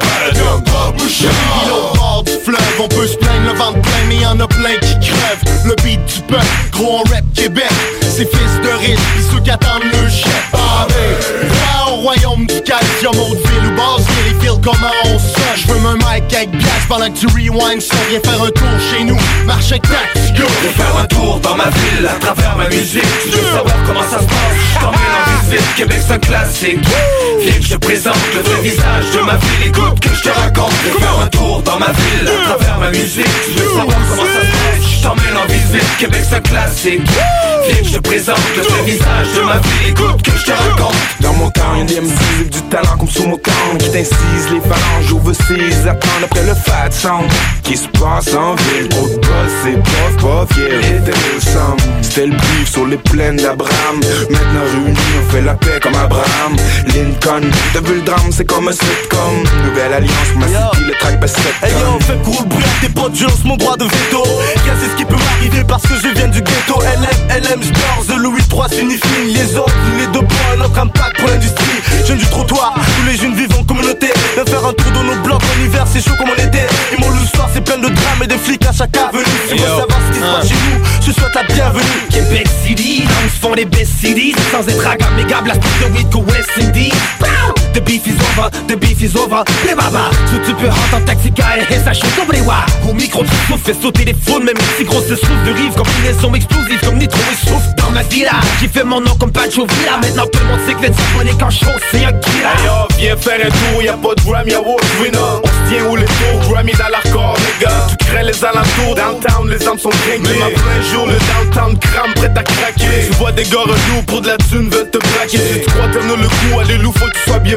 du fleuve, on peut se plaindre le ventre plein, mais y'en a plein qui crèvent. Le beat du peuple, gros en rap Québec, c'est fils de riches, pis ceux qui attendent le chef. Allez, au royaume du calcium, Haute-Ville ou basse vérifie comment on sonne. J'veux un mic avec glace pendant que tu rewind ça. Viens faire un tour chez nous, marche avec Tactico. Viens faire un tour dans ma ville à travers ma musique. Tu veux savoir comment ça se passe. T'en mets l'envie vite, Québec c'est un classique. Viens que je te présente le vrai visage de ma ville. Écoute que je te raconte. Viens faire un tour dans ma ville à travers ma musique. Tu veux savoir comment ça se passe. T'en mets l'envie vite, Québec c'est un classique. Que je te présente le vrai visage de ma ville. Écoute que je te raconte. Dans mon camp, y'a des MCs avec du talent comme sous mon camp. Qui t'incisent les phalanges, overseas Attendent après le fat sound Qui se passe en ville puff, yeah. C'était le beef sur les plaines d'Abraham. Maintenant réunis, on fait la paix comme Abraham. Lincoln, t'as vu le drame, c'est comme un sitcom. Nouvelle alliance ma city, le track baisse 7 Hey yo, fais court le bruit à tes potes, je lance mon droit de veto. Rien c'est ce qui peut m'arriver parce que je viens du ghetto. LM, LM, j'dors, The Louis III signifie Les autres, les deux points, notre impact pour l'industrie. Je viens du trottoir, tous les jeunes vivent en communauté. Viens faire un tour dans nos blocs, en hiver c'est chaud comme en été. Et mon le soir c'est plein de drames et des flics à chaque avenue. Si tu veux savoir ce passe chez nous, je souhaite la bienvenue? Québec City, là où se font les best cities Sans être agam la de weed qu'au West Indies! The beef is over, the beef is over. Les baba, tout tu peux rentrer en taxi et ça chute au Au micro tu souffles, fais sauter les Même si gros se souffle de rive Combinaison explosive comme nitro et souffle Dans ma villa, j'ai fait mon nom comme Pancho Villa Maintenant tout le monde sait que le diabolique quand chaud c'est un killer viens faire un tour, y'a pas de gram, y'a Wolf Winner. On se tient où les tours, Grammy dans l'hardcore, les gars. Tu crées les alentours, downtown, les armes sont trinquées Même à plein jour, le downtown crame, prêt à craquer. Tu vois des gars relous pour de la thune, veulent te braquer. Si tu crois tenir le coup, allez loup, faut que tu sois bien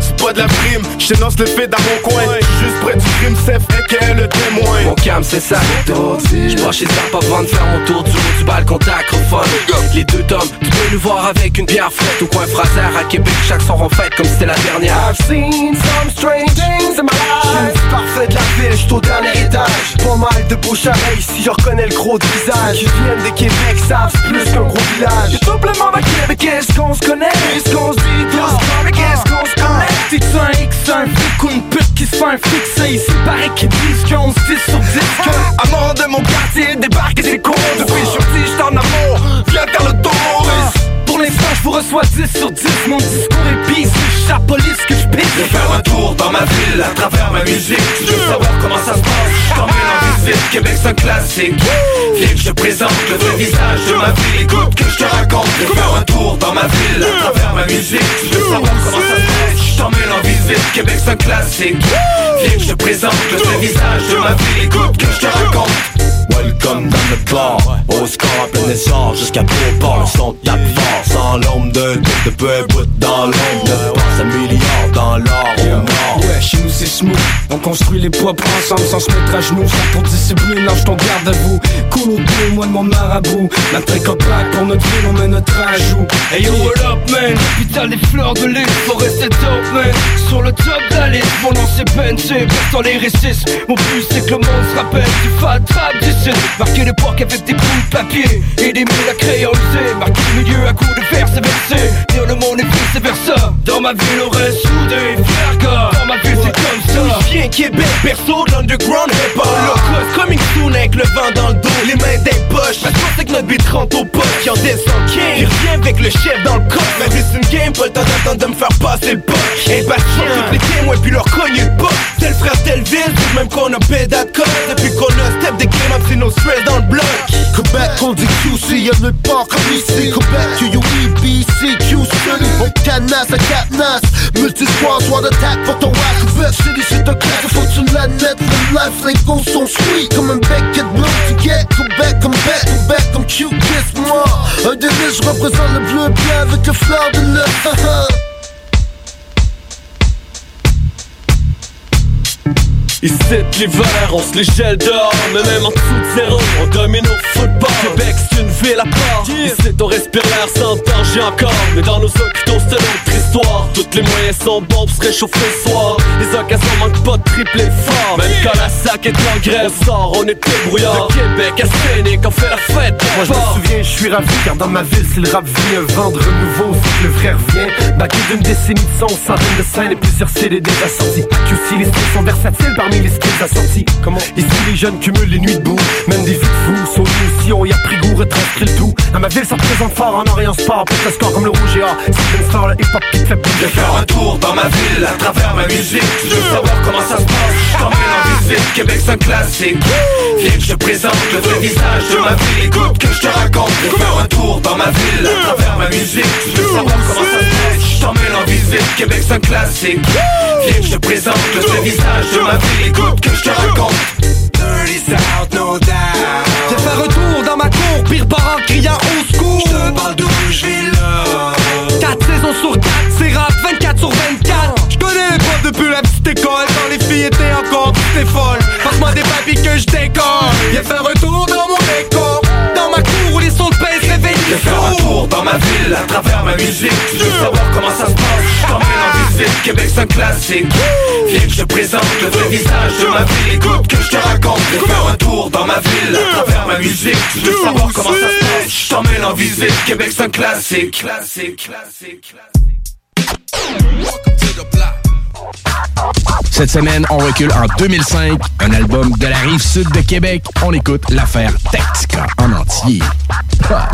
C'est pas de la prime, les faits dans mon coin. Juste près du crime, c'est fait qu'elle le témoin. Mon cam c'est ça. J'branche les armes avant de faire mon tour du haut du balcon d'acrophone Les deux tomes, tu peux nous voir avec une bière fraîche. Au coin Fraser à Québec, chaque soir on fête comme si c'était la dernière. I've seen some strange things in my life. Parfait de la ville, j'suis au dernier étage. Pas mal de bouche à si je reconnais le gros de visage. Qui viennent de Québec, savent c'est plus qu'un gros village. Tout le monde à Québec, est-ce qu'on se connaît? Est-ce qu'on se dit tous avec est-ce qu'on se connaît? T'es un X, un flic ou pute qui se fait un fixer Ici paraît qu'ils disent qu'on se dit sur 10 que Amant de mon quartier, débarque et c'est con Depuis je suis j'suis en amour, viens faire le tour pour l'instant, je vous reçois 10 sur 10. Mon discours est police que je pisse. Je vais faire un tour dans ma ville à travers ma musique. Tu veux savoir comment ça se passe? T'en mets l'envie vite, Québec c'est un classique. Viens que je te présente le vrai visage de ma ville. Écoute que je te raconte. Je vais faire un tour dans ma ville à travers ma musique. Tu veux savoir comment ça se passe? T'en mets l'envie vite, Québec c'est un classique. Viens que je te présente le vrai visage de ma ville. Écoute que je te raconte. Welcome dans le bar Au score en plein essor Jusqu'à Beauport Le son tape fort Sans l'ombre de doute De peu bout dans l'ombre De pense à milliards Dans l'or au nord Ouais, chez nous c'est smooth. On construit les propres ensemble sans se mettre à genoux. Sans pour discipline, lâche ton garde à vous. Cool au dos, moi de mon marabout. La plaque pour notre ville, on met notre ajout. Hey yo, what up, man? Putain, les fleurs de l'île, faut rester top, man. Sur le top liste, mon nom c'est Pensé. Dans les récits, mon but c'est que le monde se rappelle du fat trap d'ici. Marquer l'époque avec des bouts de papier. Et des mots à créoliser. Marquer le milieu à coups de faire c'est verser Dire le monde est vice versa Dans ma ville on reste soudés, frère gars. Dans ma ville c'est comme ça. Je viens Québec, perso de l'underground hip hop Low coming soon avec le vent dans le dos Les mains des poches. Parce qu'on sait que notre beat rentre au poste Qui en descend king revient avec le chef dans le coffre. Mais c'est une game, pas le temps d'attendre de me faire passer le poche Impatient, toutes les témoins puis leur cogner le poche Tel frère, tel ville, même qu'on a pédale code Depuis qu'on a step des game up, c'est nos stress dans le bloc. Québec, on dit QC, y'a nulle part comme ici. Québec, Q-U-E-B-C, Q-City On canasse à cadenas Multi-squad, soit d'attaque pour ton rap. Québec City, c'est un classe, faut que tu l'admettes Le life, les gosses sont sweet. Comme un bec bleu, tu get Québec comme bec, Québec comme Q-Kiss Moi, un riches, je représente le bleu blanc avec le fleur de l'œuf Ici l'hiver, on se les gèle dehors. Mais même en dessous de zéro, on domine au football. Québec c'est une ville à part. Ici on respire l'air sans danger encore. Mais dans nos hôpitaux c'est une autre histoire. Tous les moyens sont bons pour se réchauffer le soir. Les occasions manquent pas de tripler fort. Même quand la sac est en grève On sort, on est débrouillard De Québec à Sénéc, on fait la fête Moi je me souviens, je suis ravi car dans ma ville si le rap vient Vendre nouveau, c'est que le vrai revient Baqué d'une décennie de son, centaines de scènes et plusieurs CD déjà sortis QC les styles sont versatiles parmi les skills assortis Comment Ici les jeunes cumulent les nuits debout. Même des vies de fous, sont aussi on y a pris goût, retranscrit le tout. Dans ma ville ça représente fort en Orient Sport. Pour le score comme le rouge et or C'est une star, le hip-hop qui te fait bouger. Je vais faire un tour dans ma ville à travers ma musique. Tu veux savoir comment ça se passe. J't'en mets en visite, Québec c'est un classique. Viens que je te présente le vrai visage de ma ville. Écoute que je te raconte. Je vais faire un tour dans ma ville à travers ma musique. Tu veux savoir comment ça se passe. J't'en mets en visite, Québec c'est un classique. Viens que je te présente le visage de ma ville Écoute que je te raconte. Dirty South, no doubt. Viens faire un tour dans ma cour, pire bar en criant au secours. Je te parle d'où je vis là. 4 saisons sur 4, c'est rap 24 sur 24 Je connais les profs depuis la petite école Quand les filles étaient encore toutes folles. Passe-moi des papiers que je décore Viens faire un tour dans mon décor. Dans ma cour où les sons de baisse réveillent. Je vais faire un tour dans ma ville à travers ma musique. Tu veux savoir comment ça se passe? J't'en mets en visite, Québec c'est un classique. Viens que je te présente le vrai visage de ma ville. Écoute que je te raconte Je vais faire un tour dans ma ville. À travers ma musique Tu veux savoir comment ça se passe. J't'en mets en visite, Québec c'est un classique. Classique, classique, Cette semaine, on recule en 2005, un album de la rive sud de Québec. On écoute l'affaire Tactica en entier. Ah.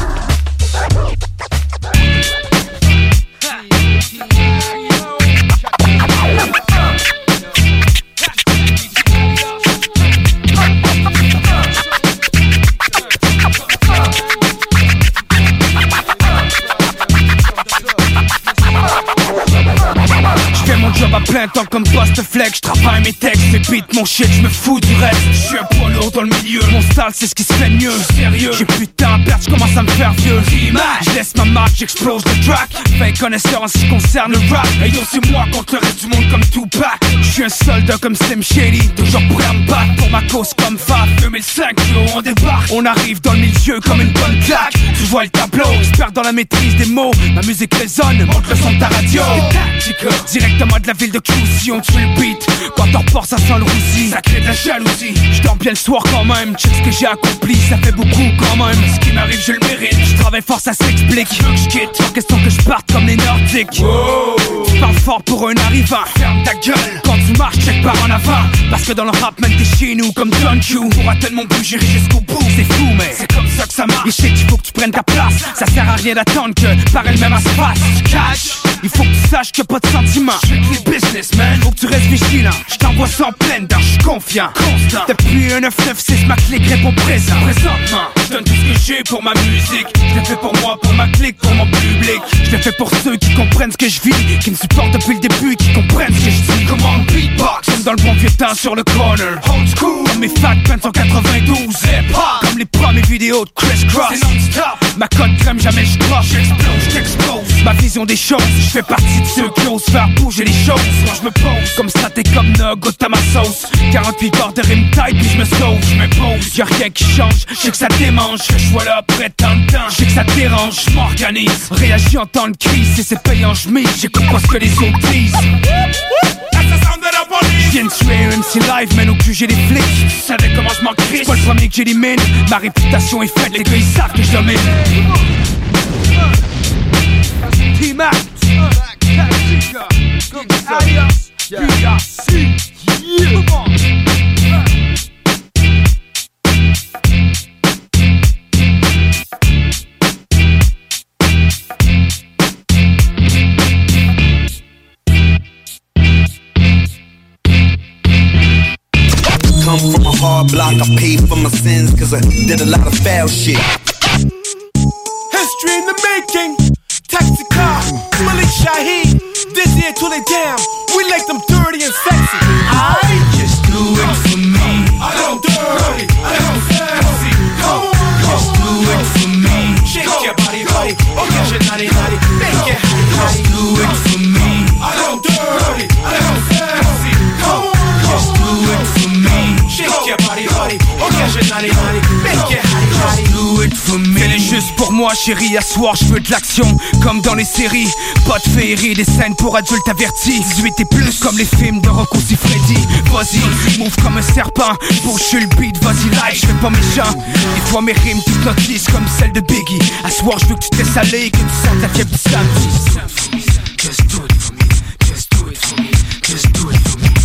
Job à plein temps comme post flex Je travaille mes textes, beats, mon shit, je me fous du reste. Je suis un poids lourd dans le milieu. Mon style c'est ce qui se fait mieux. Sérieux. J'ai à perdre, je commence à me faire vieux. Je laisse ma marque, j'explose le track. Fait connaisseur en ce qui concerne le rap. Et yo c'est moi contre le reste du monde comme Tupac. Je suis un soldat comme Slim Shady Toujours prêt à me battre pour ma cause comme Fab 2005 yo on débarque. On arrive dans le milieu comme une bonne claque. Tu vois le tableau, j'perds dans la maîtrise des mots. Ma musique résonne, monte le son de ta radio. Directement de la ville de QC, on tue le beat. Quand on repart ça sent le roussi Ça crée de la jalousie. Je dors bien le soir quand même. Check ce que j'ai accompli, ça fait beaucoup quand même. Ce qui m'arrive je le mérite. Je travaille fort ça s'explique. Je veux que je quitte, question que je parte comme les nordiques. Tu parles fort pour un arrivant. Ferme ta gueule. Quand tu marches check par en avant. Parce que dans le rap man t'es chez nous comme John Q Pour atteindre mon but j'irai jusqu'au bout. C'est fou mais c'est comme Et je sais qu'il faut que tu prennes ta place. Ça sert à rien d'attendre que par elle-même à se fasse. Tu catch Il faut que tu saches que pas de sentiments Strictly business man Faut que tu restes vigilant. Je t'envoie ça en pleine dents, je confiant. Constant. Depuis un 996 ma clique répond présent. Présentement Je donne tout ce que j'ai pour ma musique. Je l'ai fait pour moi, pour ma clique, pour mon public. Je l'ai fait pour ceux qui comprennent ce que je vis Qui me supportent depuis le début, qui comprennent ce que je dis Comment beatbox Comme dans le bon vieux temps sur le corner. Old school. Comme mes fat pants en 92 Hip hop Comme les premières vidéos de Chris Cross C'est non-stop. Ma cote crème jamais je croche. J'explose, j'explose. Ma vision des choses Je fais partie de ceux qui osent faire bouger les choses. Quand je me pose Comme ça t'es comme Nug à ma sauce. 48 corps de rime tight puis je me sauve Je me pose Y'a rien qui change Je sais que ça démange. Je suis là après tant de temps Je sais que ça dérange. Je m'organise Réagis en temps de crise Et c'est payant je mise. J'écoute pas ce que les autres disent. Je viens de tuer MC live, mais au cul j'ai les flics. Tu savais comment je m'en crie pas le premier que j'élimine Ma réputation est faite, les gars ils savent que je domine. Come hard block, I paid for my sins cause I did a lot of foul shit. History in the making. Taxi car, Malik Shaheed. Dizzy until they down. We like them dirty and sexy. I just do it for me. I don't dirty, juste pour moi chérie, à soir je veux de l'action Comme dans les séries, pas de féerie Des scènes pour adultes avertis. 18 et plus comme les films de Rocco Freddy. Vas-y, move comme un serpent Bouche le beat, vas-y live, je fais pas méchant Des fois mes rimes toutes notices comme celle de Biggie. À soir je veux que tu t'es salé et que tu sens ta fièvre samedi. Just do it for me.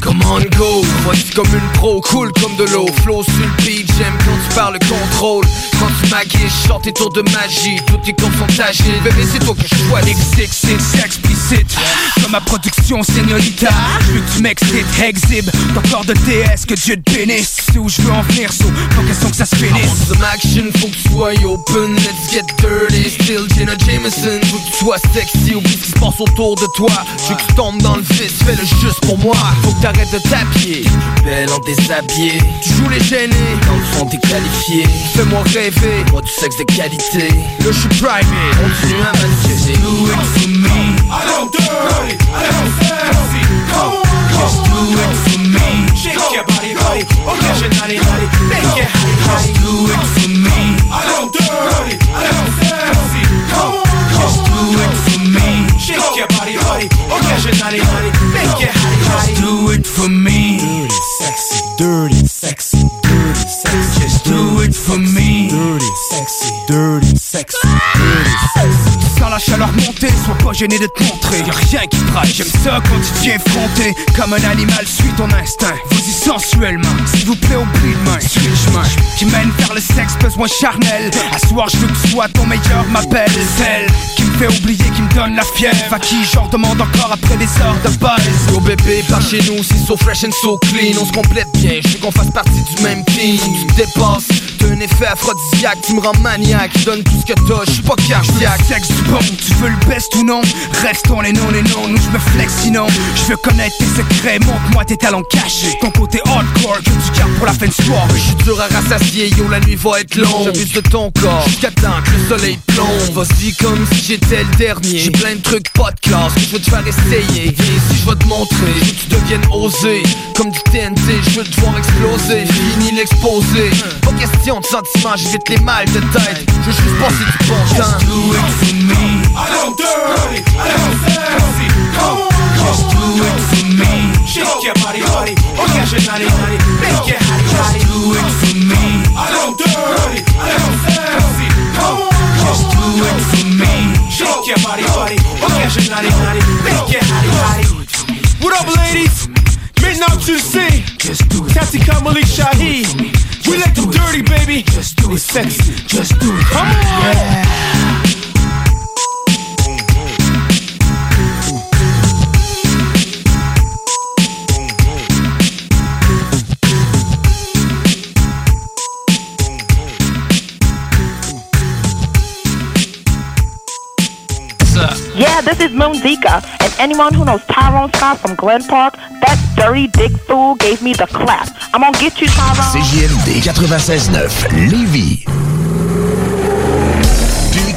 Come on go, voici comme une pro, cool comme de l'eau, flow sur le beat, j'aime quand tu parles contrôle Quand tu maquilles, chante tes tours de magie, comptes sont agiles, bébé c'est toi que je choisis. XXX explicite. Comme ma production señorita que tu m'excites, exhibe Ton corps de TS, que Dieu te bénisse. C'est où je veux en venir, so pas question que ça se finisse. Some action, faut que tu sois open, let's get dirty. Still Jenna Jameson, faut que tu sois sexy Oublie ce qui se passe autour de toi. Je que tu tombes dans le vice, fais-le juste pour moi. Faut que t'arrêtes de t'habiller, belle en déshabillé Tu joues les gênés, quand ils sont déqualifiés Fais-moi rêver, moi du sexe de qualité Là je suis primé, continue à manifester Do it for me. I don't dirty, I don't sexy. Come on, just do it for me. Shake your body, body. Naughty. Make it. Just do it for me. I don't dirty, I don't sexy. Come on, just do it for me. Shake your body, body. Make it. Just do it for me. Dirty, sexy, dirty, sexy, dirty, sexy. Do it for me. Dirty, sexy, dirty, sexy, dirty, sexy. La chaleur monter, sois pas gêné de te montrer. Y'a rien qui braille, j'aime ça quand tu te viens fronter. Comme un animal, suis ton instinct. Vas-y sensuellement, s'il vous plaît oublie de main. Suis le chemin. Qui mène vers le sexe, besoin charnel. À soir je veux que tu sois ton meilleur, ma belle Celle fait oublier, qui me donne la fièvre. À qui genre demande encore après des heures de buzz. Yo bébé, par chez nous, c'est so fresh and so clean. On se complète bien, je veux qu'on fasse partie du même team. Tu te dépasses, t'as un effet aphrodisiaque. Tu me rends maniaque, je donne tout ce que t'as, je suis pas cardiaque. Sexe du bon, tu veux le best ou non? Restons les non les non, nous je me flex sinon. Je veux connaître tes secrets, montre-moi tes talents cachés. Ton côté hardcore que tu gardes pour la fin de soir. Je suis dur à rassasier, yo la nuit va être longue. J'abuse de ton corps, jusqu'à temps que le soleil plombe. Vas-y comme si j'étais le dernier J'ai plein de trucs pas de classe que je veux te faire essayer Viens ici, je vais te montrer, veux que tu deviennes osé Comme du TNT, je veux te voir exploser Fini l'exposé, pas question de sentiments, j'évite les mal de tête Je veux juste passer du bon temps Just do it for me. I don't dirty, I don't sexy. Come on, just do it for me. Shake your body, body. Oh, yeah, shit, naughty, naughty. Make it hot, hot. Just do it for me. I don't dirty, I don't sexy. Come on, just do it for me. Shake your body, body. Naughty, naughty. Make it hot, hot. What up, ladies? Midnight to the sea. Tati Malik Shaheed. We like the dirty, baby. Just do it sexy. Just do it. Come on. Yeah, this is Moon Zika. And anyone who knows Tyrone Scott from Glen Park, that dirty dick fool gave me the clap. I'm gonna get you, Tyrone. CJMD 96.9 Lévis.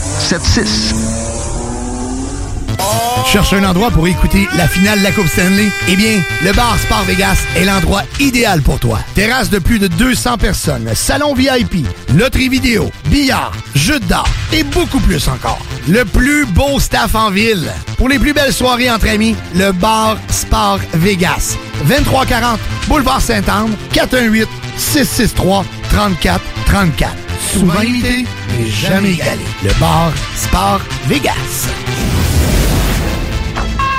681 4476. Cherche un endroit pour écouter la finale de la Coupe Stanley? Eh bien, le bar Sport Vegas est l'endroit idéal pour toi. Terrasse de plus de 200 personnes, salon VIP, loterie vidéo, billard, jeux d'art et beaucoup plus encore. Le plus beau staff en ville. Pour les plus belles soirées entre amis, le bar Sport Vegas. 2340 Boulevard Saint-Anne, 418 663 34 34. Souvent imité, mais jamais égalé. Le bar Sport Vegas.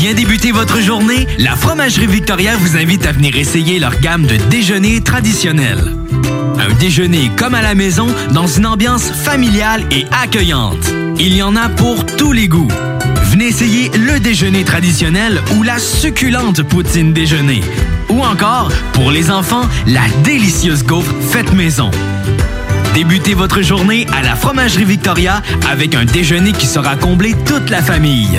Bien débuter votre journée, la Fromagerie Victoria vous invite à venir essayer leur gamme de déjeuners traditionnels. Un déjeuner comme à la maison dans une ambiance familiale et accueillante. Il y en a pour tous les goûts. Venez essayer le déjeuner traditionnel ou la succulente poutine déjeuner. Ou encore, pour les enfants, la délicieuse gaufre faite maison. Débutez votre journée à la Fromagerie Victoria avec un déjeuner qui sera comblé toute la famille.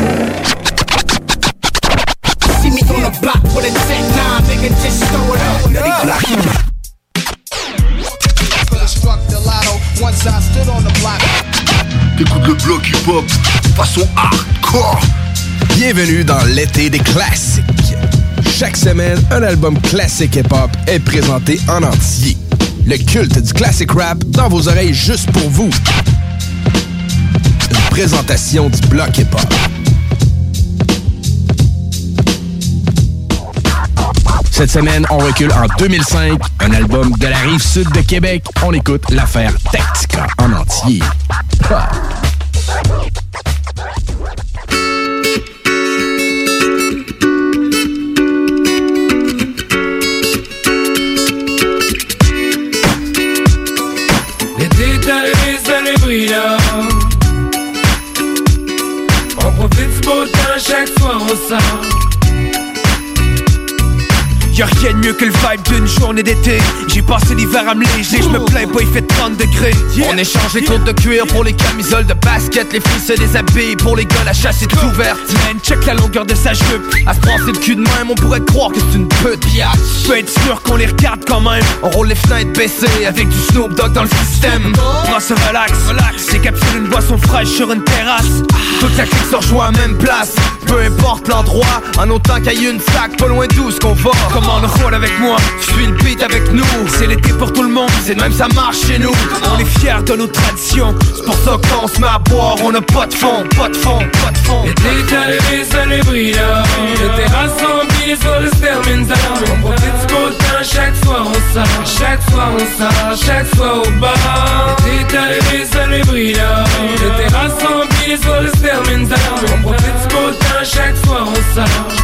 With a 10 9, nigga, just throw it up. Let it block. T'écoutes le bloc hip-hop façon hardcore. Bienvenue dans l'été des classiques. Chaque semaine, un album classique hip-hop est présenté en entier. Le culte du classic rap dans vos oreilles juste pour vous. Une présentation du bloc hip-hop. Cette semaine, on recule en 2005, un album de la rive sud de Québec. On écoute l'affaire Tactica en entier. On profite du beau temps, chaque soir on sort. Y'a rien de mieux que le vibe d'une journée d'été. J'ai passé l'hiver à me léger, je me plains pas, il fait 30 degrés. On échange les côtes de cuir pour les camisoles de basket. Les filles se déshabillent pour les gars, la chasse est ouverte. Man, check la longueur de sa jupe. À se penser le cul de même, on pourrait croire que c'est une pute. Peut être sûr qu'on les regarde quand même. On roule les fenêtres baissées avec du Snoop Dogg dans le système. On se relax, relax. J'ai capturé une boisson fraîche sur une terrasse. Toute la clique se rejoint à même place. Peu importe l'endroit, en autant qu'il y ait une sac pas loin d'où ce qu'on va. Comment on roule avec moi Suis le beat avec nous. C'est l'été pour tout le monde C'est même ça marche chez nous. On est fiers de nos traditions. C'est pour ça qu'on se met à boire On a pas de fond, pas de fond, pas de fond. L'été arrivé, ça les brille Le terrasse remplie, sur le se termine ça. On profite du beau temps, chaque soir on sort. Chaque soir on sort, chaque soir au bar. L'été arrivé, ça les brille Le terrasse remplie, sur le se termine ça. On profite du beau chaque soir on sort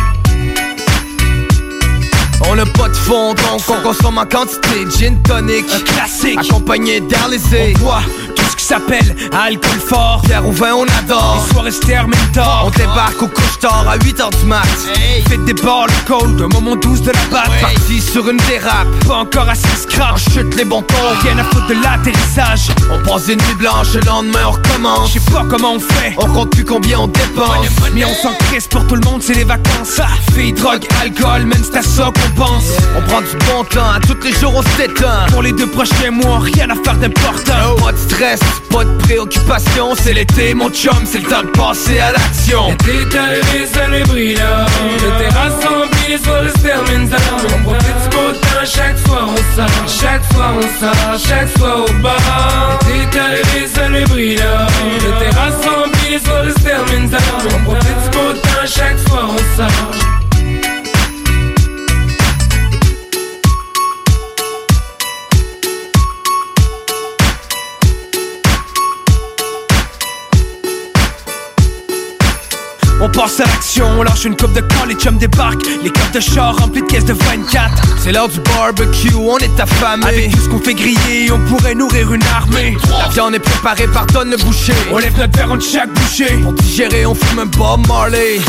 on n'a pas de fond, donc on consomme en quantité. Gin tonic, un classique. Accompagné On boit qui s'appelle alcool fort. Pierre ou vin, on adore. Les soirées se terminent tard On débarque au couche-tard à 8h du mat. Hey. Faites des balles cold, un moment douce de la batte. Ouais. Parti sur une dérape. Pas encore assez scrap. On chute les bons Rien à foutre de l'atterrissage. On passe une nuit blanche, le lendemain on recommence. Je sais pas comment on fait. On compte plus combien on dépense. Mais on s'en crisse pour tout le monde, c'est les vacances. Filles, drogue, alcool, même c'est à ça qu'on pense. On prend du bon temps, tous les jours on s'éteint. Pour les deux prochains mois, rien à faire d'important. Oh. Pas de stress, pas de préoccupation C'est l'été mon chum, c'est le temps de passer à l'action. L'été arrivé, ça les brille Le terrasse remplie, sur le se termine ça On profite du beau temps, chaque soir on sort. Chaque soir on sort, chaque soir au bar. L'été arrivé, ça les brille Le terrasse remplie, sur le se termine ça On profite du beau chaque soir on sort On passe à l'action, on lâche une coupe de camp, les chums débarquent. Les coffres de char remplis de caisses de 24 C'est l'heure du barbecue, on est affamé. Avec tout ce qu'on fait griller, on pourrait nourrir une armée. La viande est préparée par tonnes de bouchées On lève notre verre de chaque bouchée Pour digérer, on fume un Bob Marley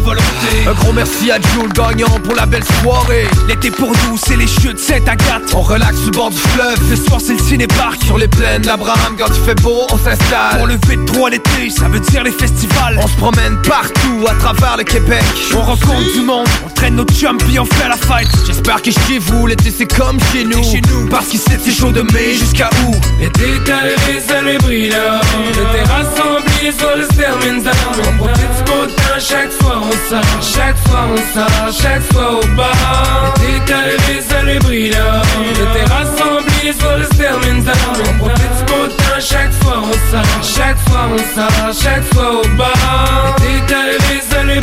volonté. Un gros merci à Jules Gagnon pour la belle soirée. L'été pour nous, c'est les chutes Saint-Agathe On relaxe sur le bord du fleuve. Ce soir, c'est le ciné-parc. Sur les plaines d'Abraham, quand il fait beau, on s'installe. Pour le V3 l'été, ça veut dire les festivals. On se promène partout à travers le Québec. On rencontre du monde, on traîne nos chums puis on fait la fête. J'espère que chez vous, l'été c'est comme chez nous. Chez nous. Parce qu'ici c'est chaud de mai jusqu'à août. L'été ça les terrasse remplie, sur le se termine On profite du beau temps, chaque soir on sort. Chaque soir on sort, chaque soir au bar L'été arrivé, ça les brille Le terrasse remplie, sur le se termine On profite du beau temps, chaque soir on sort. Chaque soir on sort, chaque soir au bar L'été arrivé, ça les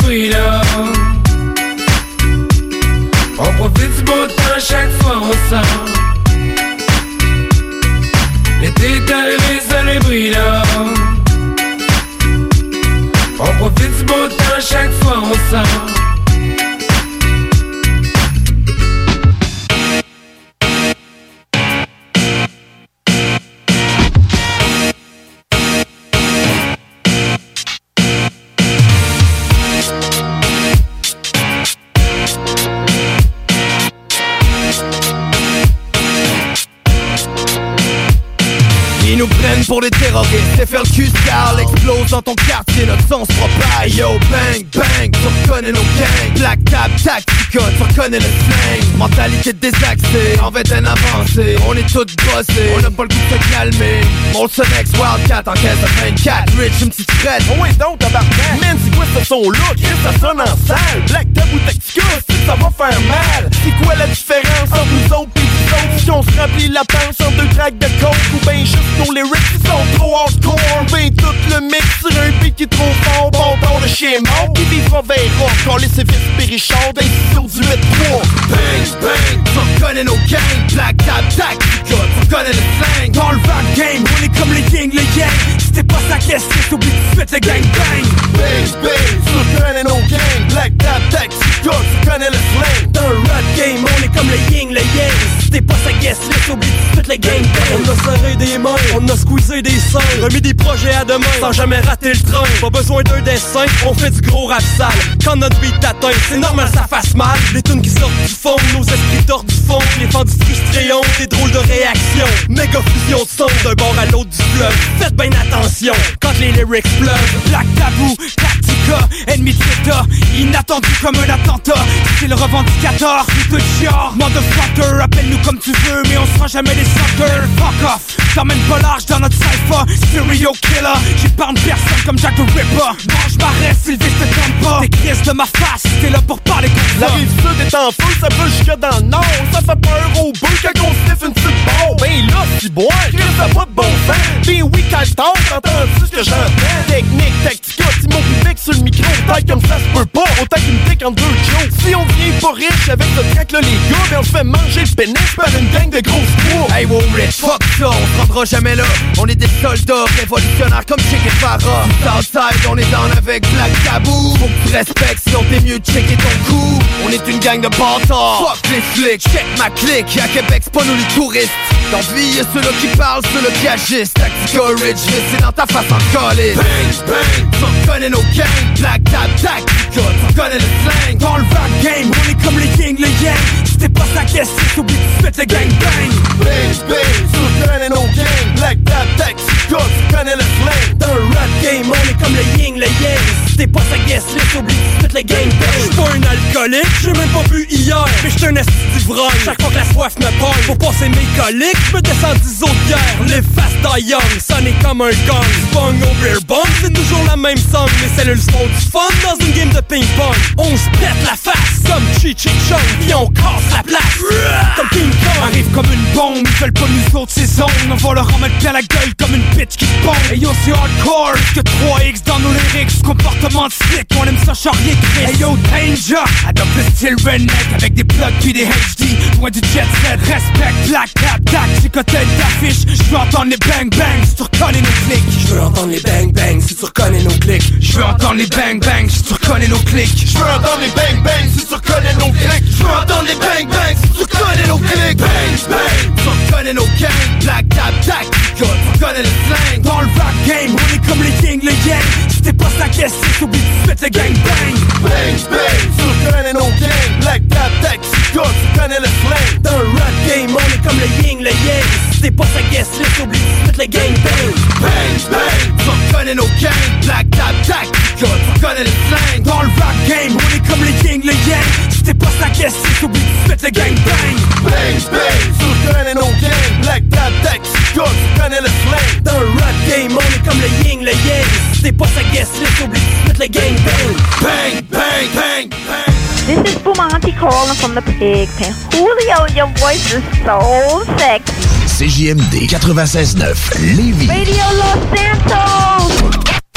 On profite du beau temps, chaque soir on sort. L'été arrivé, ça les brille chaque fois on sort Pour des terroristes. Et faire le cul sale explose dans ton quartier. Notre sang se propage Yo bang bang, tu reconnais nos gangs. Black tap tacticote, tu reconnais le slang. Mentalité désaxée, en fait un avancé. On est tous bossés, on n'a pas le goût de se calmer. Molson X Wildcat en caisse de 24 Rich, une petite frette Oh ouais donc tabarnak. Man c'est quoi ce son Qu'est-ce que ça sonne en salle. Black tap ou Tactica, c'est ça va faire mal. C'est quoi la différence entre nous autres Si on se remplit la panse en deux tracks de coke Ou ben juste nos lyrics qui sont trop hardcore. Ben tout le mix sur un beat qui est trop fort. Bon ton de chien mort. Qui vivra verra Quand les sévices périchants D'incision du 8-3 Bang bang, tu reconnais nos gangs. Black tap tactica, tu reconnais le slang. Dans le rap game, on est comme les gangs, les gangs Si t'es pas sa caisse, t'oublies tout de suite le gang bang. Bang bang, tu reconnais nos gangs. Black tap tactica, tu connais le slang. Dans le rap game, on est comme les gangs, les t'es pas sa guest list, oublie toutes les gangbang On a serré des mains, on a squeezé des seins. Remis des projets à demain sans jamais rater le train. Pas besoin d'un dessin, on fait du gros rap sale. Quand notre beat atteint, c'est normal ça fasse mal. Les tunes qui sortent du fond, nos esprits tordent du fond. Les fans frustrés ont des drôles de réactions. Méga fusion de son d'un bord à l'autre du fleuve. Faites bien attention quand les lyrics pleuvent. Black Tabou, Tactica, ennemi de Inattendu comme un attentat. C'est le revendicateur, tout de chiard Motherfucker, appelle-nous comme tu veux Mais on sera jamais des suckers Fuck off, t'emmènes pas large dans notre cypher Stereo killer, j'épargne personne comme Jack the Ripper. Mange ma reste, Sylvie, te tente pas. Tes crises de ma face, t'es là pour parler comme La rive sud est en feu, ça peut jusque dans le nord. Ça fait peur au bœuf quand on sniffe une petite barre. Ben là, si bois, Chris, ça pas de bon sens Ben oui, quand je tente, entends-tu ce que j'entends. Technique, tactica, Simon Public sur le micro. Taille comme ça se peut pas, autant qu'une dick en deux shows Si on vient pas riche avec ce track là les Ben on fait manger le pénis par une gang de cours Hey wow rich, fuck ça, on se rendra jamais là. On est des soldats révolutionnaires comme Che Guevara Southside, on est down avec Black Tabou Faut que tu respectes, sinon t'es mieux de checker ton coup On est une gang de bâtards. Fuck les flics, check ma clique. À Québec, c'est pas nous les touristes. Dans vie, y'a ceux-là qui parlent, ceux-là qui agissent. Tactica Ridge, c'est dans ta face en collé Bang, bang, tu reconnais nos gangs. Black Tab, Tactica, tu reconnais le slang. Dans le rap game, on est comme les yin, les yang. T'es pas sa caisse, t'oublies tout de suite le gangbang Bang, bang, tu connais nos gangs Black Tap, Taxi, tu connais le slang. Dans le rap game, on est comme les yin, les yang. Si t'es pas sa guest list, oublie tout de suite les gangbang J'suis pas un alcoolique, j'ai même pas bu hier. Mais j'suis un esti d'ivrogne Chaque fois que la soif me pogne Pour passer mes coliques, j'me descends 10 autres bières Live fast, die young, sonner comme un gang Bong au beer bong, c'est toujours la même song. Les cellules sont du fun dans une game de ping-pong. On se pète la face comme Chi Chi Chong Puis on casse la place. Comme King Arrive comme une bombe, ils veulent pas nous autres ces zones. On va leur en mettre plein la gueule comme une bitch qui bombe Et yo c'est hardcore, que 3X dans nos lyrics. Comportement de slick, on aime ça charrier Chris. Hey yo Danger, adopte le style redneck Avec des plugs puis des HD, loin du jet set Respect, black, tap, tac, j'ai côté d'affiche Je veux entendre les bang bang si tu reconnais nos clics Je veux entendre les bang bang si tu reconnais nos clics Je veux entendre les bang bang si tu reconnais nos clics Je veux entendre les bang bang si tu reconnais nos clics Je veux entendre les bang bang si tu reconnais nos clics Bang bang Tu reconnais nos gangs Black Tap, Tactica, tu reconnais le slang. Dans le rap game, on est comme les yin, les yang Si t'es pas sa caisse, t'oublies tout de suite le gangbang. Bang bang, tu reconnais nos gangs Black Tap, Taxi, tu connais le slang Dans le rap game, on est comme les yin, les yang. Si t'es pas sa guest list, oublie tout de suite les gangbang Bang bang, Tu reconnais nos gangs. Black Tap, Tactica, tu reconnais le slang Dans le rap game, on est comme les yin, les yang. Si t'es pas sa guest list, oublie tout de suite les gangbang Bang bang, tu reconnais nos gangs. Black Tap, Taxi, tu connais le slang Dans le rap game, on est comme les yin, les yang. Si pas sa calling from the pig pen. Julio, your voice is so sexy. CJMD 96.9 Lévis. Radio Los Santos.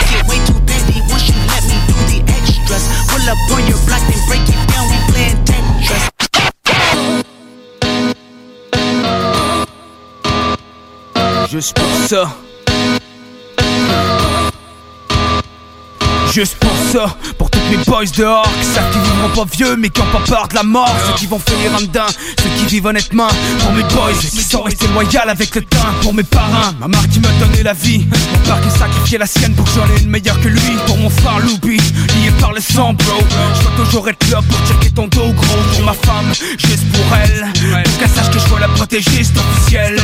Get way too busy once you let me do the extras? Pull up on your block and break it down. We playing Tetris. Juste pour ça. Juste pour ça, pour tous mes boys dehors qui savent qu'ils vivront pas vieux mais qui ont pas peur de la mort. Ceux qui vont finir en dedans, ceux qui vivent honnêtement. Pour mes boys qui sont restés loyaux avec le temps. Pour mes parents, ma mère qui m'a donné la vie. Mon père qui a sacrifié la sienne pour que j'en ai une meilleure que lui. Pour mon frère Loubi, lié par le sang, bro. Je dois toujours être là pour checker ton dos, gros. Pour ma femme, juste pour elle. Pour qu'elle sache que je dois la protéger, c'est officiel.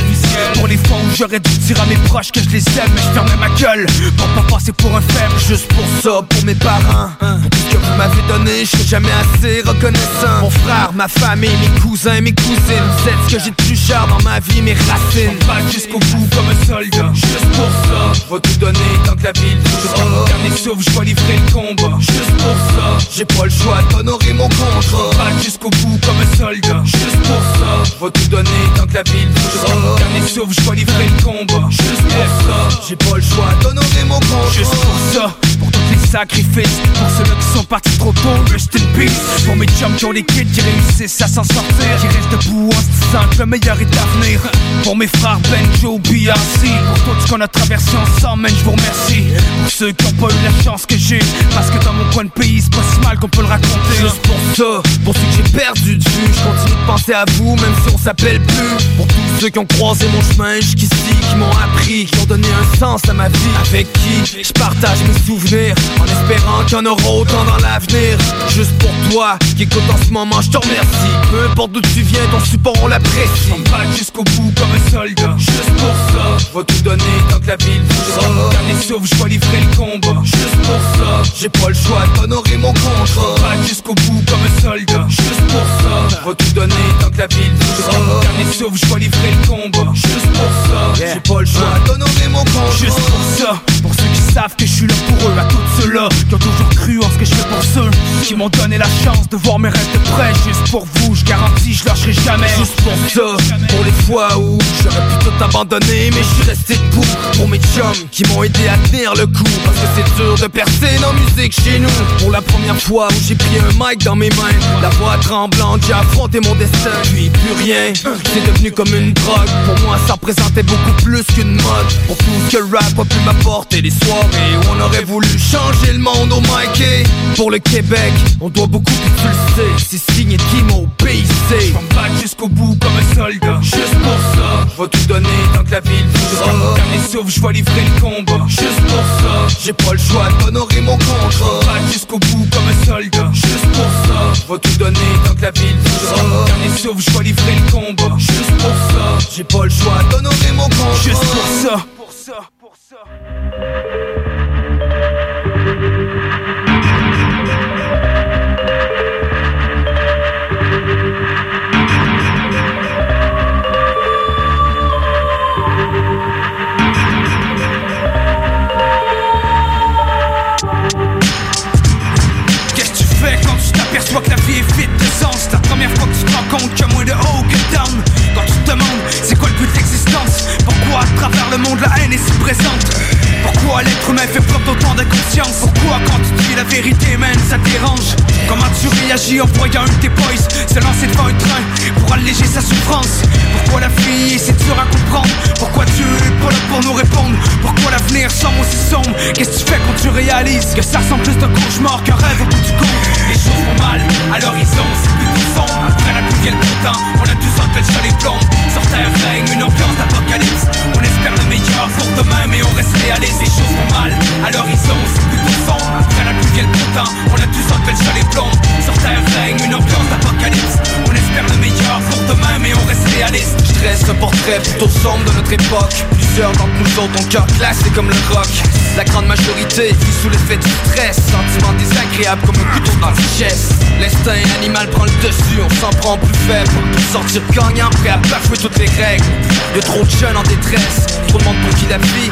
Pour les fois où j'aurais dû dire à mes proches que je les aime, mais je fermais ma gueule. Pour pas passer pour un faible, juste pour ça, pour mes parents. Tout ce que vous m'avez donné, je serai jamais assez reconnaissant. Mon frère, ma famille, mes cousins, mes cousines. Vous êtes ce que j'ai de plus cher dans ma vie, mes racines. Pas jusqu'au bout comme un soldat. Juste pour ça, je vais tout donner tant que la ville Jusqu'à mon dernier souffle, je vais livrer le combat. Juste pour ça, j'ai pas le choix d'honorer mon contrat. Pas jusqu'au bout comme un soldat. Juste pour ça, je vais tout donner tant que la ville Jusqu'à mon dernier souffle, je vais livrer le combat. Juste pour ça, j'ai pas le choix d'honorer mon contrat. Juste pour ça, pour tous les sacrifices. Pour ceux-là qui sont partis trop tôt, rest in peace. Pour mes chums qui ont les kids qui réussissent à s'en sortir. Qui restent debout en se disant que le meilleur est à venir. Pour mes frères Benjo, BRC. Pour tout ce qu'on a traversé ensemble, je vous remercie. Pour ceux qui ont pas eu la chance que j'ai. Parce que dans mon coin de pays, c'est pas si mal qu'on peut le raconter Juste pour ça, pour ceux que j'ai perdu de vue Je continue de penser à vous même si on s'appelle plus Pour tous ceux qui ont croisé mon chemin jusqu'ici Qui m'ont appris, qui ont donné un sens à ma vie Avec qui je partage mes souvenirs En espérant qu'il y en aura autant dans l'avenir. Juste pour toi qui écoute en ce moment, je te remercie. Peu importe d'où tu viens, ton support on l'apprécie. On jusqu'au bout comme un soldat. Juste pour ça, je vais tout donner tant que la ville mon dernier souffle, je vais livrer le combat. Juste pour ça, j'ai pas le choix d'honorer mon contrat. On va jusqu'au bout comme un soldat. Juste pour ça, je vais tout donner tant que la ville mon dernier souffle, je vais livrer le combat. Juste pour ça, j'ai pas le choix d'honorer mon contrat. Juste pour ça, pour ceux qui savent que je suis là pour eux À tous ceux-là qui ont toujours cru en ce que je fais pour ceux Qui m'ont donné la chance de voir mes rêves de près. Juste pour vous, je garantis, je lâcherai jamais. Juste pour ça, pour les fois où j'aurais pu tout abandonner Mais je suis resté debout pour mes chums qui m'ont aidé à tenir le coup. Parce que c'est dur de percer dans musique chez nous. Pour la première fois où j'ai pris un mic dans mes mains La voix tremblante, j'ai affronté mon destin. Puis plus rien, c'est devenu comme une drogue. Pour moi ça représentait beaucoup plus qu'une mode. Pour tout ce que le rap a pu m'apporter Les on aurait voulu changer le monde au mic Et Pour le Québec, on doit beaucoup plus tu le sais C'est signé Kimo BIC Je jusqu'au bout comme un soldat. Juste pour ça, je vais tout donner tant que la ville mon dernier souffle, je vais livrer le combat. Juste pour ça, j'ai pas le choix d'honorer mon contrat. Pas jusqu'au bout comme un soldat. Juste pour ça, je vais tout donner tant que la ville mon dernier souffle, je vais livrer le combat. Juste pour ça, j'ai pas le choix d'honorer mon contrat. Juste pour ça, pour ça, pour plutôt sombre de notre époque. Plusieurs d'entre nous autres ont cœur classé comme le rock. La grande majorité vit sous l'effet du stress. Sentiment désagréable comme un couteau dans le chest L'instinct animal prend le dessus, on s'en prend plus faible Pour sortir gagnant, prêt à bafouer toutes les règles. Y'a trop de jeunes en détresse. Trop de monde pour qui la vie,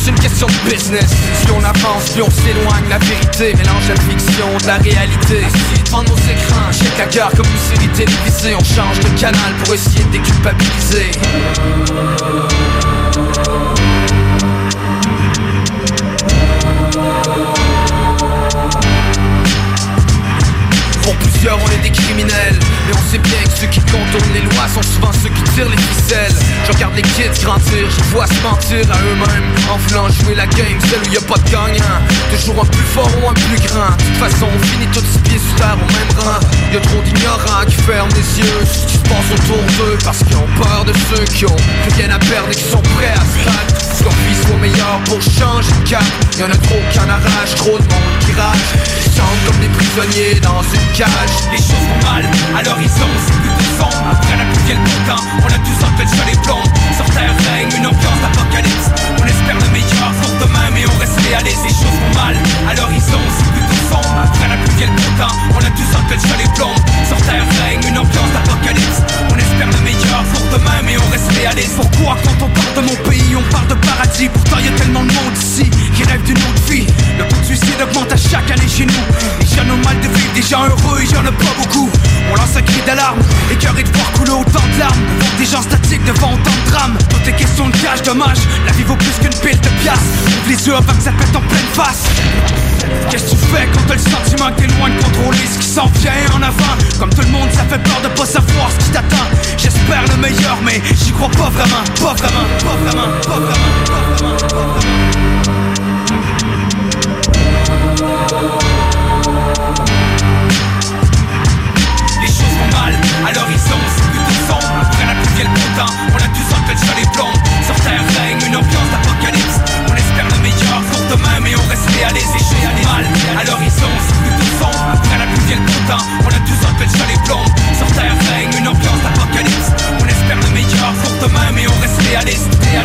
juste une question de business. Si on avance, plus on s'éloigne, la vérité Mélange la fiction de la réalité. Assis devant nos écrans, check la comme une série télévisée On change de canal pour essayer de déculpabiliser on est des criminels. Mais on sait bien que ceux qui contournent les lois sont souvent ceux qui tirent les ficelles. Je regarde les kids grandir, je vois se mentir à eux-mêmes. En voulant jouer la game, celle où y a pas de gagnant. Toujours un plus fort ou un plus grand. De toute façon on finit tous pieds sur terre au même rang. Y'a trop d'ignorants qui ferment les yeux sur ce qui se passe autour d'eux. Parce qu'ils ont peur de ceux qui ont plus rien à perdre et qui sont prêts à se battre. Vie soit meilleure pour changer de cap. Y'en a trop qui en arrachent, trop de monde qui Comme des prisonniers dans une cage. Les choses vont mal à l'horizon c'est plus sombre Après la pluie le printemps On a tous en tête sur les plombs. Sur terre règne une ambiance d'apocalypse. On espère le meilleur pour demain mais on reste réaliste. Les choses vont mal à l'horizon sombre Après la pluie vient le printemps On a tous en tête sur les plombs Sur terre règne une ambiance d'apocalypse. On espère le meilleur pour demain mais on reste réaliste. Pourquoi quand on parle de mon pays on parle de paradis? Pourtant y a tellement de monde ici qui rêve d'une autre vie. Le taux de suicide augmente à chaque année chez nous. Les jeunes ont mal de vivre, des gens heureux et y'en a pas beaucoup. On lance un cri d'alarme, écœuré de voir couler autant de larmes. Des gens statiques, devant autant de drames. Toutes les questions de cash, dommage. La vie vaut plus qu'une pile de piastres. Ouvre les yeux avant que ça pète en pleine face. Qu'est-ce que tu fais quand T'as le sentiment que t'es loin de contrôler ce qui s'en vient en avant. Comme tout le monde ça fait peur de pas savoir ce qui t'attend. J'espère le meilleur mais j'y crois pas vraiment. Pas vraiment, pas vraiment, pas vraiment, pas vraiment. Les choses vont mal à l'horizon, c'est plutôt sombre Après la on a tous en tête sur les plombs Sur terre règne une ambiance Demain mais on restait à les échouer à les à l'horizon Nous tous sommes après la pluie et le hein. On a tous un peu de chalet Sur terre règne une ambiance d'apocalypse. On espère le meilleur pour demain mais on restait à à à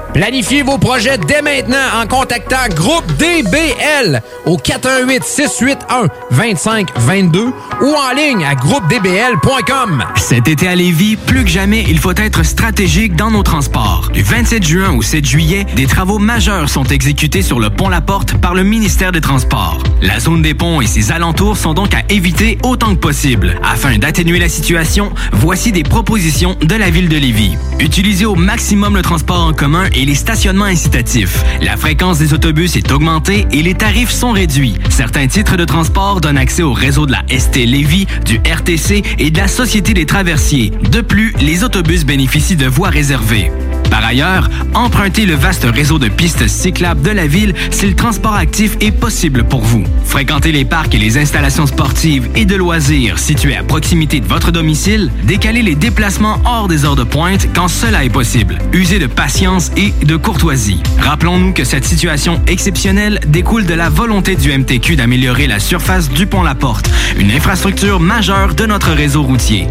Planifiez vos projets dès maintenant en contactant Groupe DBL au 418 681 2522 ou en ligne à groupedbl.com. Cet été à Lévis, plus que jamais, il faut être stratégique dans nos transports. Du 27 juin au 7 juillet, des travaux majeurs sont exécutés sur le pont La Porte par le ministère des Transports. La zone des ponts et ses alentours sont donc à éviter autant que possible. Afin d'atténuer la situation, voici des propositions de la ville de Lévis. Utilisez au maximum le transport en commun et les stationnements incitatifs. La fréquence des autobus est augmentée et les tarifs sont réduits. Certains titres de transport donnent accès au réseau de la ST Lévis, du RTC et de la Société des traversiers. De plus, les autobus bénéficient de voies réservées. Par ailleurs, empruntez le vaste réseau de pistes cyclables de la ville si le transport actif est possible pour vous. Fréquentez les parcs et les installations sportives et de loisirs situés à proximité de votre domicile. Décalez les déplacements hors des heures de pointe quand cela est possible. Usez de patience et de courtoisie. Rappelons-nous que cette situation exceptionnelle découle de la volonté du MTQ d'améliorer la surface du pont La Porte, une infrastructure majeure de notre réseau routier.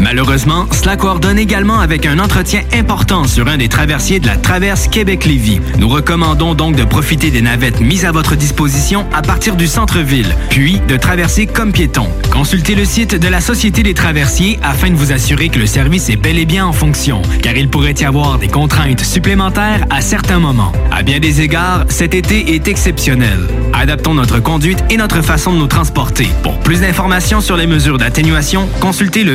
Malheureusement, cela coordonne également avec un entretien important sur un des traversiers de la traverse Québec-Lévis. Nous recommandons donc de profiter des navettes mises à votre disposition à partir du centre-ville, puis de traverser comme piéton. Consultez le site de la Société des traversiers afin de vous assurer que le service est bel et bien en fonction, car il pourrait y avoir des contraintes supplémentaires à certains moments. À bien des égards, cet été est exceptionnel. Adaptons notre conduite et notre façon de nous transporter. Pour plus d'informations sur les mesures d'atténuation, consultez le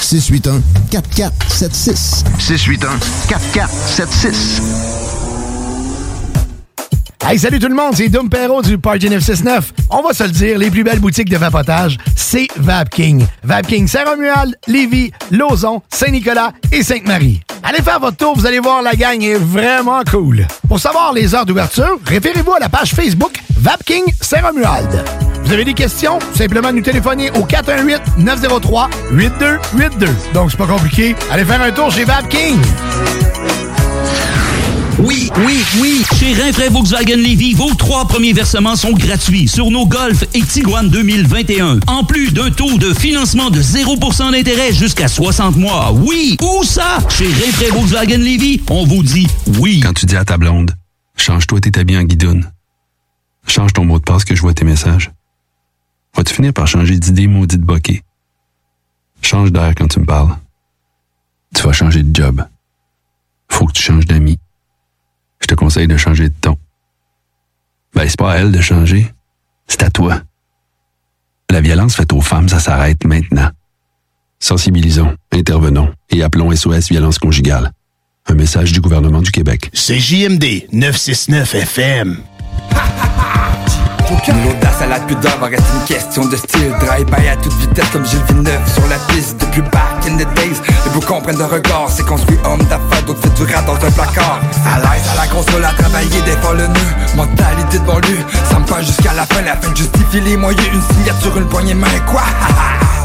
681 4476. 681 4476. Hey, salut tout le monde, c'est Dom Perrault du Party 969. On va se le dire, les plus belles boutiques de vapotage, c'est Vapking. Vapking Saint-Romuald, Lévis, Lauson, Saint-Nicolas et Sainte-Marie. Allez faire votre tour, vous allez voir, la gang est vraiment cool. Pour savoir les heures d'ouverture, référez-vous à la page Facebook Vapking Saint-Romuald. Vous avez des questions? Simplement nous téléphoner au 418-903-8282. Donc, c'est pas compliqué. Allez faire un tour chez Vapking. Oui, oui, oui. Chez Rinfraie Volkswagen Levy, vos trois premiers versements sont gratuits sur nos Golf et Tiguan 2021. En plus d'un taux de financement de 0% d'intérêt jusqu'à 60 mois. Oui, où ça? Chez Rinfraie Volkswagen Levy, on vous dit oui. Quand tu dis à ta blonde, change-toi tes habits en guidoune. Change ton mot de passe que je vois tes messages. Vas-tu finir par changer d'idée maudite bokeh? Change d'air quand tu me parles. Tu vas changer de job. Faut que tu changes d'amis. Je te conseille de changer de ton. Ben, c'est pas à elle de changer. C'est à toi. La violence faite aux femmes, ça s'arrête maintenant. Sensibilisons, intervenons et appelons SOS Violence Conjugale. Un message du gouvernement du Québec. C'est JMD 969 FM. L'audace à la pudeur va rester une question de style. Drive-by à toute vitesse comme Gilles Villeneuve sur la piste. Depuis back in the days, les vous comprennent de regard. C'est construit homme d'affaires, d'autres fait du rap dans un placard. À l'aise à la console, à travailler des fois le nœud Mentalité de banlieue, ça me jusqu'à la fin. La fin justifie les moyens, une signature, une poignée main Quoi?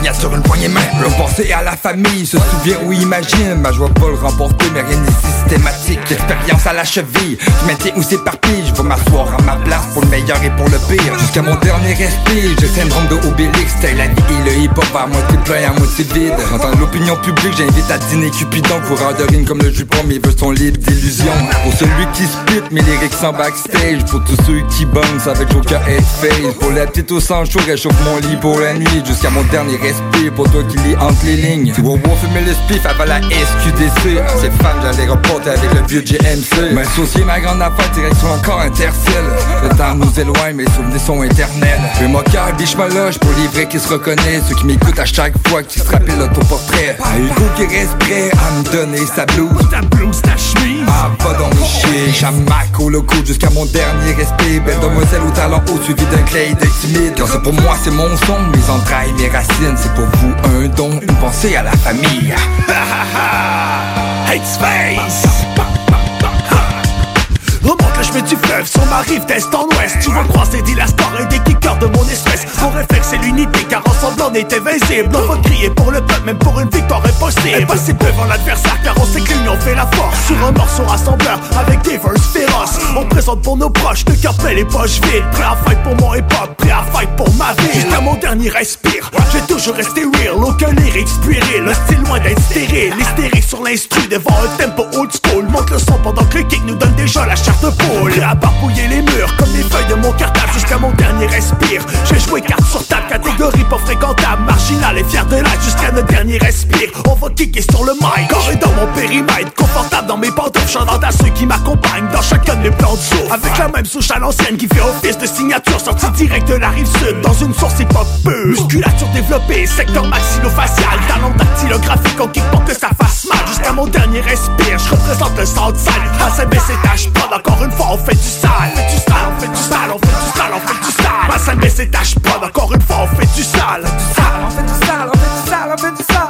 Signature, une poignée main. Le penser à la famille, se souvient ou imagine. Ma joie pas le remporter, mais rien n'est systématique. Expérience à la cheville, je maintiens où s'éparpille. Je vais m'asseoir à ma place pour le meilleur et pour le pire. Jusqu'à mon dernier respire, j'ai syndrome de Obélix. T'es la vie et le pas vers moitié plein à moitié vide. J'entends l'opinion publique, j'invite à dîner Cupidon. Coureur de rime comme le jupon, mes vœux sont libres d'illusions Pour celui qui spit, mes lyrics sont backstage. Pour tous ceux qui bounce avec Joker et face Pour la petite au sang chaud, réchauffe mon lit pour la nuit. Jusqu'à mon dernier respire, pour toi qui lis entre les lignes. Si Wowo fumait le spiff avant la SQDC Ces femmes, j'allais reporter avec le vieux GMC M'associer ma grande affaire, direction encore intercelle Le temps nous éloigne, mes souvenirs sont éternels. Fais mon cœur, biche ma loge pour les vrais qui se reconnaissent. Ceux qui m'écoutent à chaque fois qu'ils se rappellent l'autoportrait. Hugo qui reste prêt à me donner sa blouse. Ta blouse, ta chemise. Ah, va donc chier. Jamac au loco jusqu'à mon dernier respect. Belle demoiselle au talent haut suivi d'un clay de timide. Car c'est pour moi, c'est mon son, mes entrailles, mes racines C'est pour vous un don, une pensée à la famille. Hate Space Remonte le chemin du fleuve sur ma rive d'est en ouest. Tu vas croiser des lastors et des kickers de mon espèce. Mon réflexe c'est l'unité car ensemble on est invincible. On va crier pour le peuple même pour une victoire impossible. Impossible devant l'adversaire car on sait que l'union fait la force. Sur un morceau rassembleur avec des féroces. On présente pour nos proches le cœur les poches vides. Prêt à fight pour mon hip-hop, prêt à fight pour ma vie Jusqu'à mon dernier respire, j'ai toujours resté real. Aucun lyrics puéril, le style loin d'être stérile. L'hystérique sur l'instru devant un tempo old school. Monte le son pendant que le kick nous donne déjà la chair de à barbouiller les murs comme les feuilles de mon cartable Jusqu'à mon dernier respire. J'ai joué carte sur table, catégorie pas fréquentable. Marginal et fier de l'âge jusqu'à notre dernier respire. On va kicker sur le mic, corps dans mon périmètre Confortable dans mes pantoufles, chantant à ceux qui m'accompagnent Dans chacun de mes plans de saut Avec la même souche à l'ancienne qui fait office de signature Sortie direct de la rive sud. Dans une source hip-hop pure. Musculature développée, secteur maxillofacial. Talent dactylographique, on kick pour que ça fasse mal. Jusqu'à mon dernier respire, je représente le Southside À sa baisse étage, pas encore une fois on fait du sale. On fait du sale, on fait du sale, on fait du sale, on fait du sale. Ma salle baisse étage, pas encore une fois on fait du sale. On fait du sale, on fait du sale, on fait du sale. Bah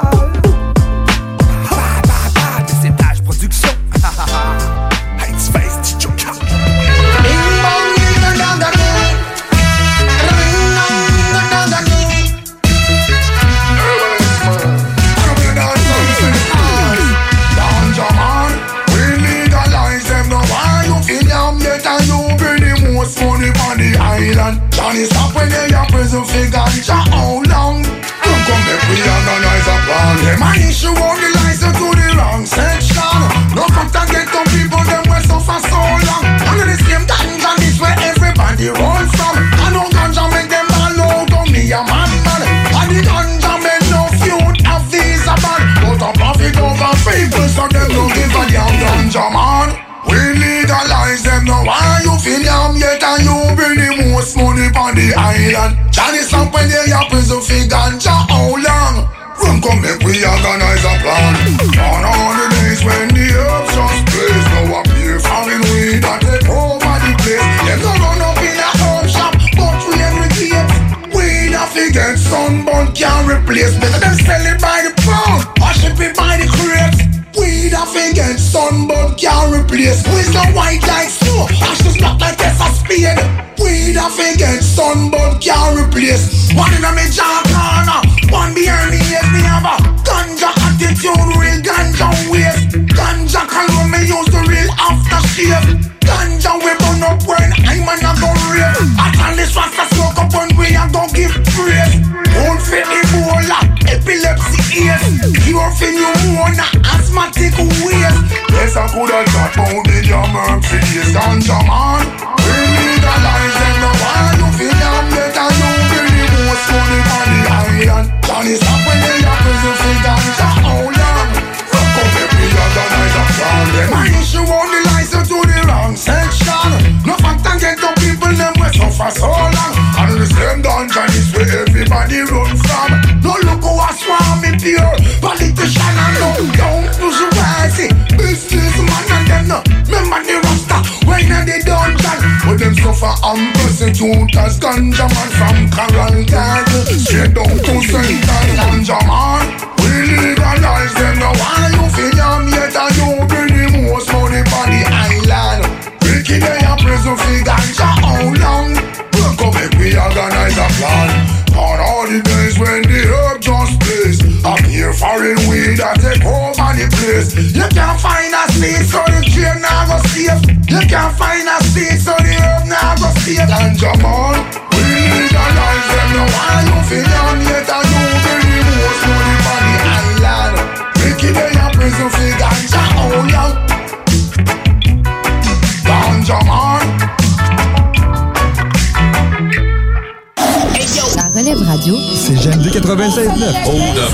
96.9. Hold up.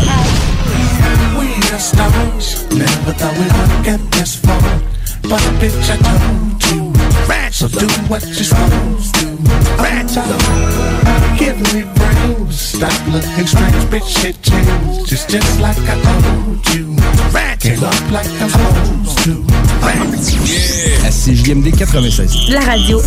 We are stars, never thought we would get this far. But bitch, I told you, so do what you're supposed to. Give me brains, stop looking strange, bitch, shit changed. It's just like I told you, get up like I'm supposed to. À CJMD 96. La radio.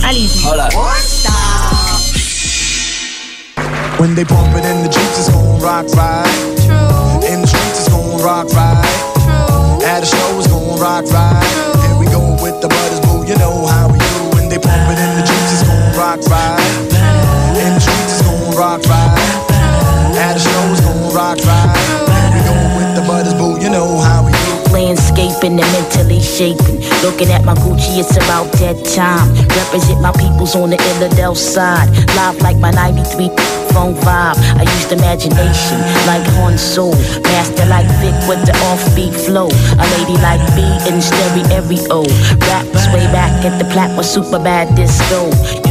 When they it in the gon' rock right. True. In the streets, it's gon' rock right. True. At a show, it's gon' rock right. Here we go with the butters, boo. You know how we do. When they bump it in the Jeeps, it's gon' rock right. And mentally shaping. Looking at my Gucci, it's about that time. Represent my peoples on the Illidale side. Live like my 93 phone vibe. I used imagination like Han Solo. Master like Vic with the offbeat flow. A lady like B in stereo. Raps way back at the plat was super bad disco.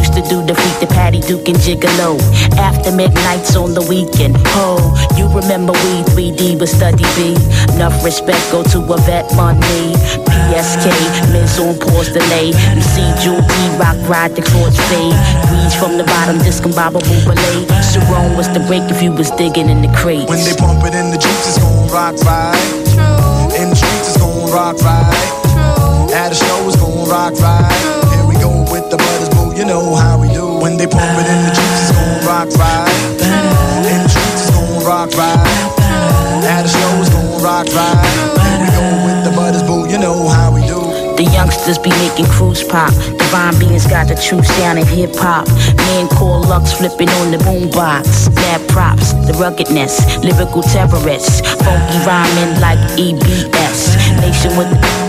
Used to do defeat the Patty Duke and Gigolo. After midnights on the weekend. Oh, you remember we 3D with Study B. Enough respect go to a vet money. PSK, Miz on pause delay. You see Jewel D rock ride the chords fade. Breeze from the bottom, discombobable belay. Sharon was the break if you was digging in the crates. When they bump it in the Jeeps, it's gon' rock right. True. In the streets, it's gon' rock right. True. At a show, it's gon' rock right. Here we go with the butters, boo. You know how we do. When they bump it in the Jeeps, it's gon' rock right. In the streets, it's gon' rock right. At a show, it's gon' rock right. Here we go with the butters, boo. You know how we do. The youngsters be making cruise pop. Divine beings got the true sound in hip hop. Men call Lux flipping on the boombox. Mad props, the ruggedness, lyrical terrorists. Funky rhyming like EBS. Nation with the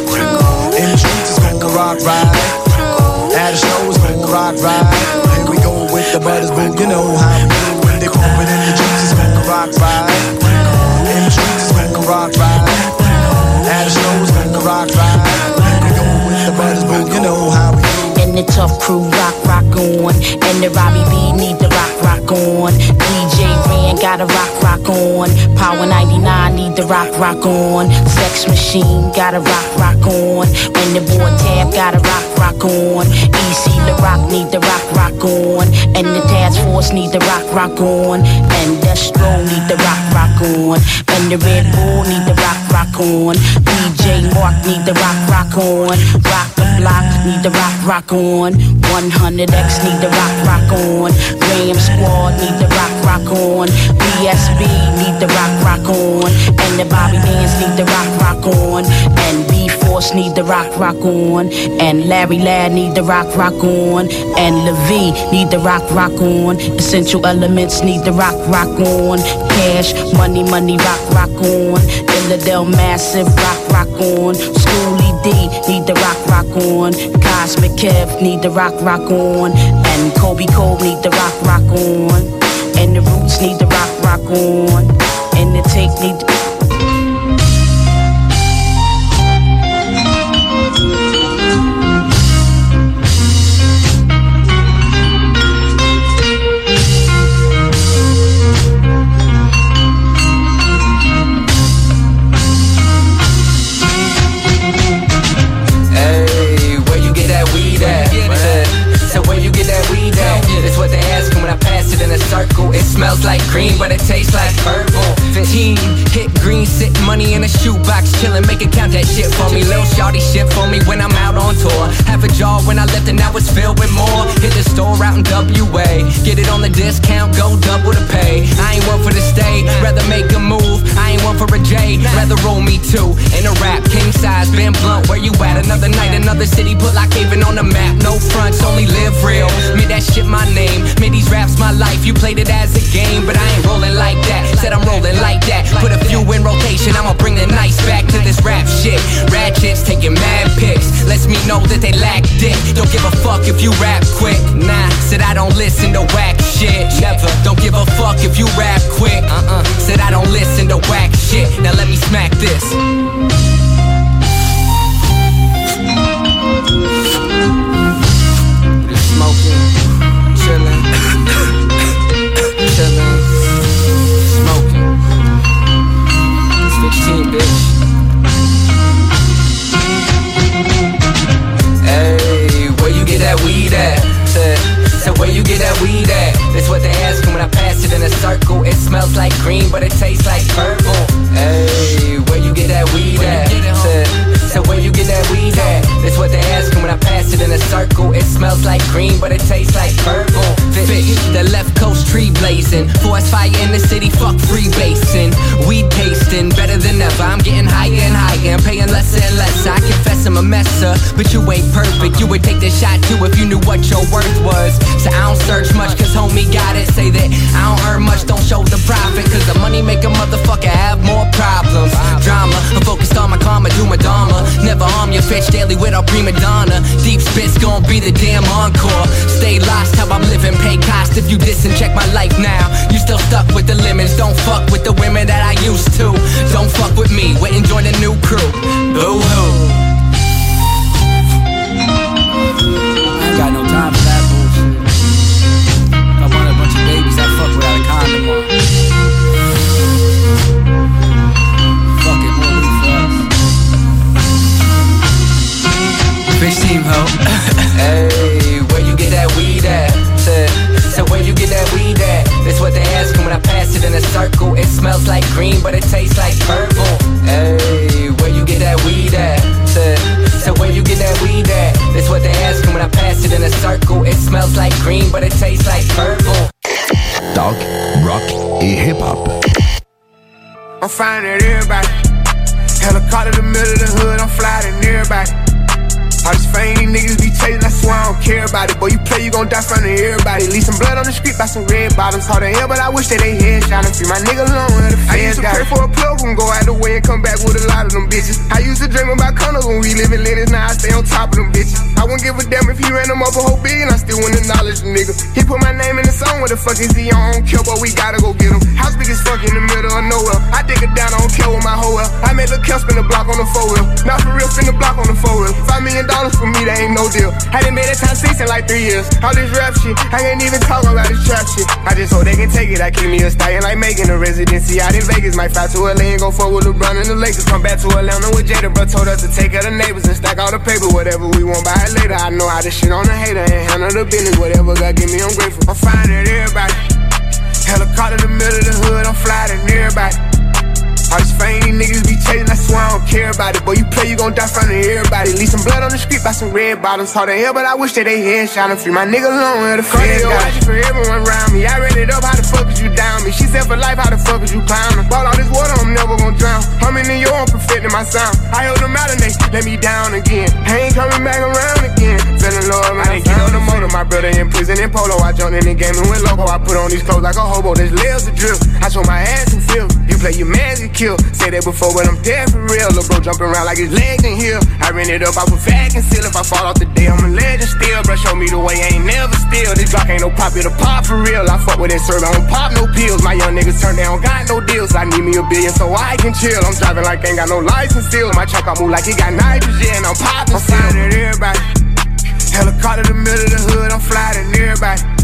right. At a show, it's gon' rock right. Here we go with the butters, boo. You know how we do. When they bump it in the Jeeps, it's gon' rock right. In the streets, it's gon' rock right. At a show, it's gon' rock. Here we go with the butters, boo. You know how we do. And the tough crew rock, rock on. And the Robbie B need the rock, rock on. DJ Ran got a rock, rock on. Power 99 need the rock, rock on. Sex Machine got a rock, rock on. When the boy Tab got a rock, rock on. EC the rock need the rock, rock on. And the task force need the rock, rock on. And Destro need the rock, rock on. And the Red Bull need the rock, rock on. DJ Mark need the rock, rock on. Rock the block need the rock, rock on. 100X need the rock, rock on. Ram Squad need the rock, rock on. BSB need the rock, rock on. And the Bobby Bands need the rock, rock on. And B Force need the rock, rock on. And Larry Ladd need the rock, rock on. And Levy need the rock, rock on. Essential Elements need the rock, rock on. Cash, money, money, rock, rock on. Illidale Massive, rock, rock on. Schoolie D need the rock, rock on. Cosmic Kev need the rock, rock on. And Kobe Cole need the rock, rock on. And the Roots need to rock, rock on. And the Take need the shit for me when I'm out on tour. Half a jar when I left and now it's filled with more. Hit the store out in WA, get it on the discount, go double the pay. I ain't one for the stay, rather make a move. I ain't one for a J, rather roll me two. In a rap, king size, spin blunt. Where you at? Another night, another city, put like Haven on the map. No fronts, only live real. Made that shit my name. Made these raps my life. You played it as a game, but I ain't rolling like that. Said I'm rolling like that. Put a few in rotation, I'ma bring the nice back to this rap shit. Ratchets taking mad pics. Lets me know that they lack dick. Don't give a fuck if you rap quick. Nah, said I don't listen to whack shit. Never. Don't give a fuck if you rap quick. Uh uh. Said I don't listen to whack shit. Now let me smack this. Smoking, chillin', chillin', smoking. It's 15, bitch. Where you get that weed at? Said, where you get that weed at? That's what they ask when I pass it in a circle. It smells like green, but it tastes like purple. Hey, where you get that weed at? Said, said where you get that weed at? That's what they ask when I pass it in a circle. It smells like green, but it tastes like purple. Fish, the left coast tree blazing. Forest fire in the city, fuck free basing. Weed tasting better than ever. I'm getting higher and higher and paying less and less. I confess I'm a messer, but you ain't perfect. You would take this shot too if you knew what your worth was. So I don't search much, cause homie got it. Say that I don't earn much, don't show the profit. Cause the money make a motherfucker have more problems. Drama, I'm focused on my karma, do my dharma. Never harm your bitch daily with our prima donna. Deep spit's gon' be the damn encore. Stay lost how I'm living, pay cost if you diss and check my life now. You still stuck with the limits, don't fuck with the women that I used to. Don't fuck with me, wait and join the new crew. Boo hoo. Us. Team ho. hey, where you get that weed at? Said, said where you get that weed at? That's what they ask when I pass it in a circle. It smells like green, but it tastes like purple. Hey, where you get that weed at? Said, said where you get that weed at? That's what they ask when I pass it in a circle. It smells like green, but it tastes like purple. Talk, rock et hip-hop. I'm finding everybody. Helicopter in the middle of the hood, I'm flying everybody. All these fame niggas be chasing, I swear I don't care about it. Boy, you play, you gon' die front of everybody. Leave some blood on the street by some red bottoms. Hard to hell, but I wish that they headshot and free my nigga alone. The I used to pray for a plug and go out the way and come back with a lot of them bitches. I used to dream about condos when we live in Lennox, now I stay on top of them bitches. I wouldn't give a damn if he ran them up a whole billion, I still wouldn't acknowledge the nigga. He put my name in the song, what the fuck is he on? I don't care, but we gotta go get him. House big as fuck in the middle of nowhere. I dig it down, I don't care with my hoe well. I made the kill spin the block on the four wheel. Not for real, spin the block on the four wheel. Five million dollars for me, that ain't no deal. Done made it time six in like three years. All this rap shit, I ain't even talk about this trap shit. I just hope they can take it. I keep me a stallion like making a residency out in Vegas. Might fly to LA and go fuck with LeBron and the Lakers. Come back to Atlanta with Jada, bro. Told us to take of the neighbors and stack all the paper. Whatever we want, buy it later. I know how to shit on the hater and handle the business. Whatever God give me, I'm grateful. I'm finding everybody. Helicopter in the middle of the hood, I'm flying everybody. All these fame these niggas be chasing, I swear I don't care about it. Boy, you play, you gon' die front of everybody. Leave some blood on the street by some red bottoms. Hard to hell, but I wish that they headshot and free my nigga alone where the feds got you for everyone around me. I read it up, how the fuck is you down me? She said for life, how the fuck is you clowning? Ball all this water, I'm never gon' drown. I'm in New York, perfecting my sound. I held them out and they let me down again. I ain't coming back around again. Feeling low, man. I didn't get on the motor. My brother in prison in polo. I jumped in the game and went loco. I put on these clothes like a hobo. There's layers of drill. I show my ass and feel. You play your man, you kill. Say that before, but I'm dead for real. Lil' bro jumping around like his legs in here. I rent it up, I was fat and seal. If I fall off the day, I'm a legend still. Bro, show me the way, I ain't never still. This block ain't no pop, it a pop for real. I fuck with that serve, I don't pop no pills. My young niggas turn down, got no deals. I need me a billion so I can chill. I'm driving like I ain't got no license still. My truck, I move like it got nitrogen. I'm popping I'm flying at everybody. Helicopter in the middle of the hood, I'm flying at everybody.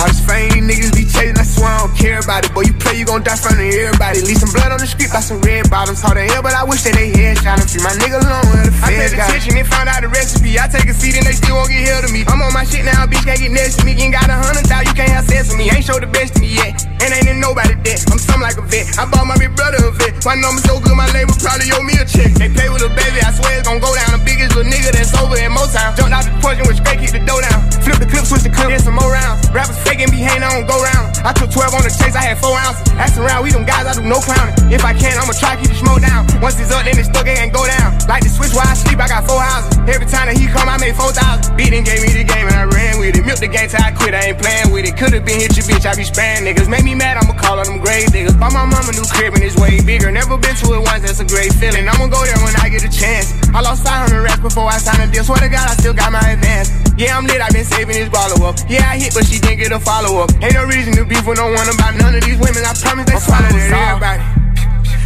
All this fame, these niggas be chasing, I swear I don't care about it. Boy, you play, you gon' die front of everybody. Leave some blood on the street by some red bottoms. Hard to hell, but I wish that they headshot and free my nigga alone. Where the I paid attention and found out the recipe. I take a seat and they still won't get held to me. I'm on my shit now, bitch can't get next to me. You ain't got a hundred thousand, you can't have sex with me. Ain't show the best to me yet, and ain't in nobody debt. I'm something like a vet. I bought my big brother a vet. My number so good, my label probably owe me a check. They pay with a baby, I swear it's gon' go down. The biggest little nigga that's over in Motown. Jumped out the porch and went straight, kick the dough down. Flip the clip, switch the clip, then some more rounds. Rappers faking, be hanging on, go round. I took 12 on the chase, I had 4 ounces. Ask around, we them guys, I do no clowning. If I can, I'ma try to keep the smoke down. Once it's up, then it's stuck, it ain't go down. Like the switch while I sleep, I got four houses. Every time that he come, I made four thousand. Beat and gave me the game and I ran with it. Milk the game till I quit, I ain't playing with it. Could've been hit your bitch, I be spraying niggas. Make me mad, I'ma call on them grave niggas. Buy my mama new crib and it's way bigger. Never been to it once, that's a great feeling. I'ma go there when I get a chance. I lost 500 racks before I signed a deal. Swear to God, I still got my advance. Yeah, I'm lit, I been saving this follow up. Yeah, I hit, but she didn't get a follow up. Ain't no reason to beef with no one about none of these women. I promise they swallow that everybody.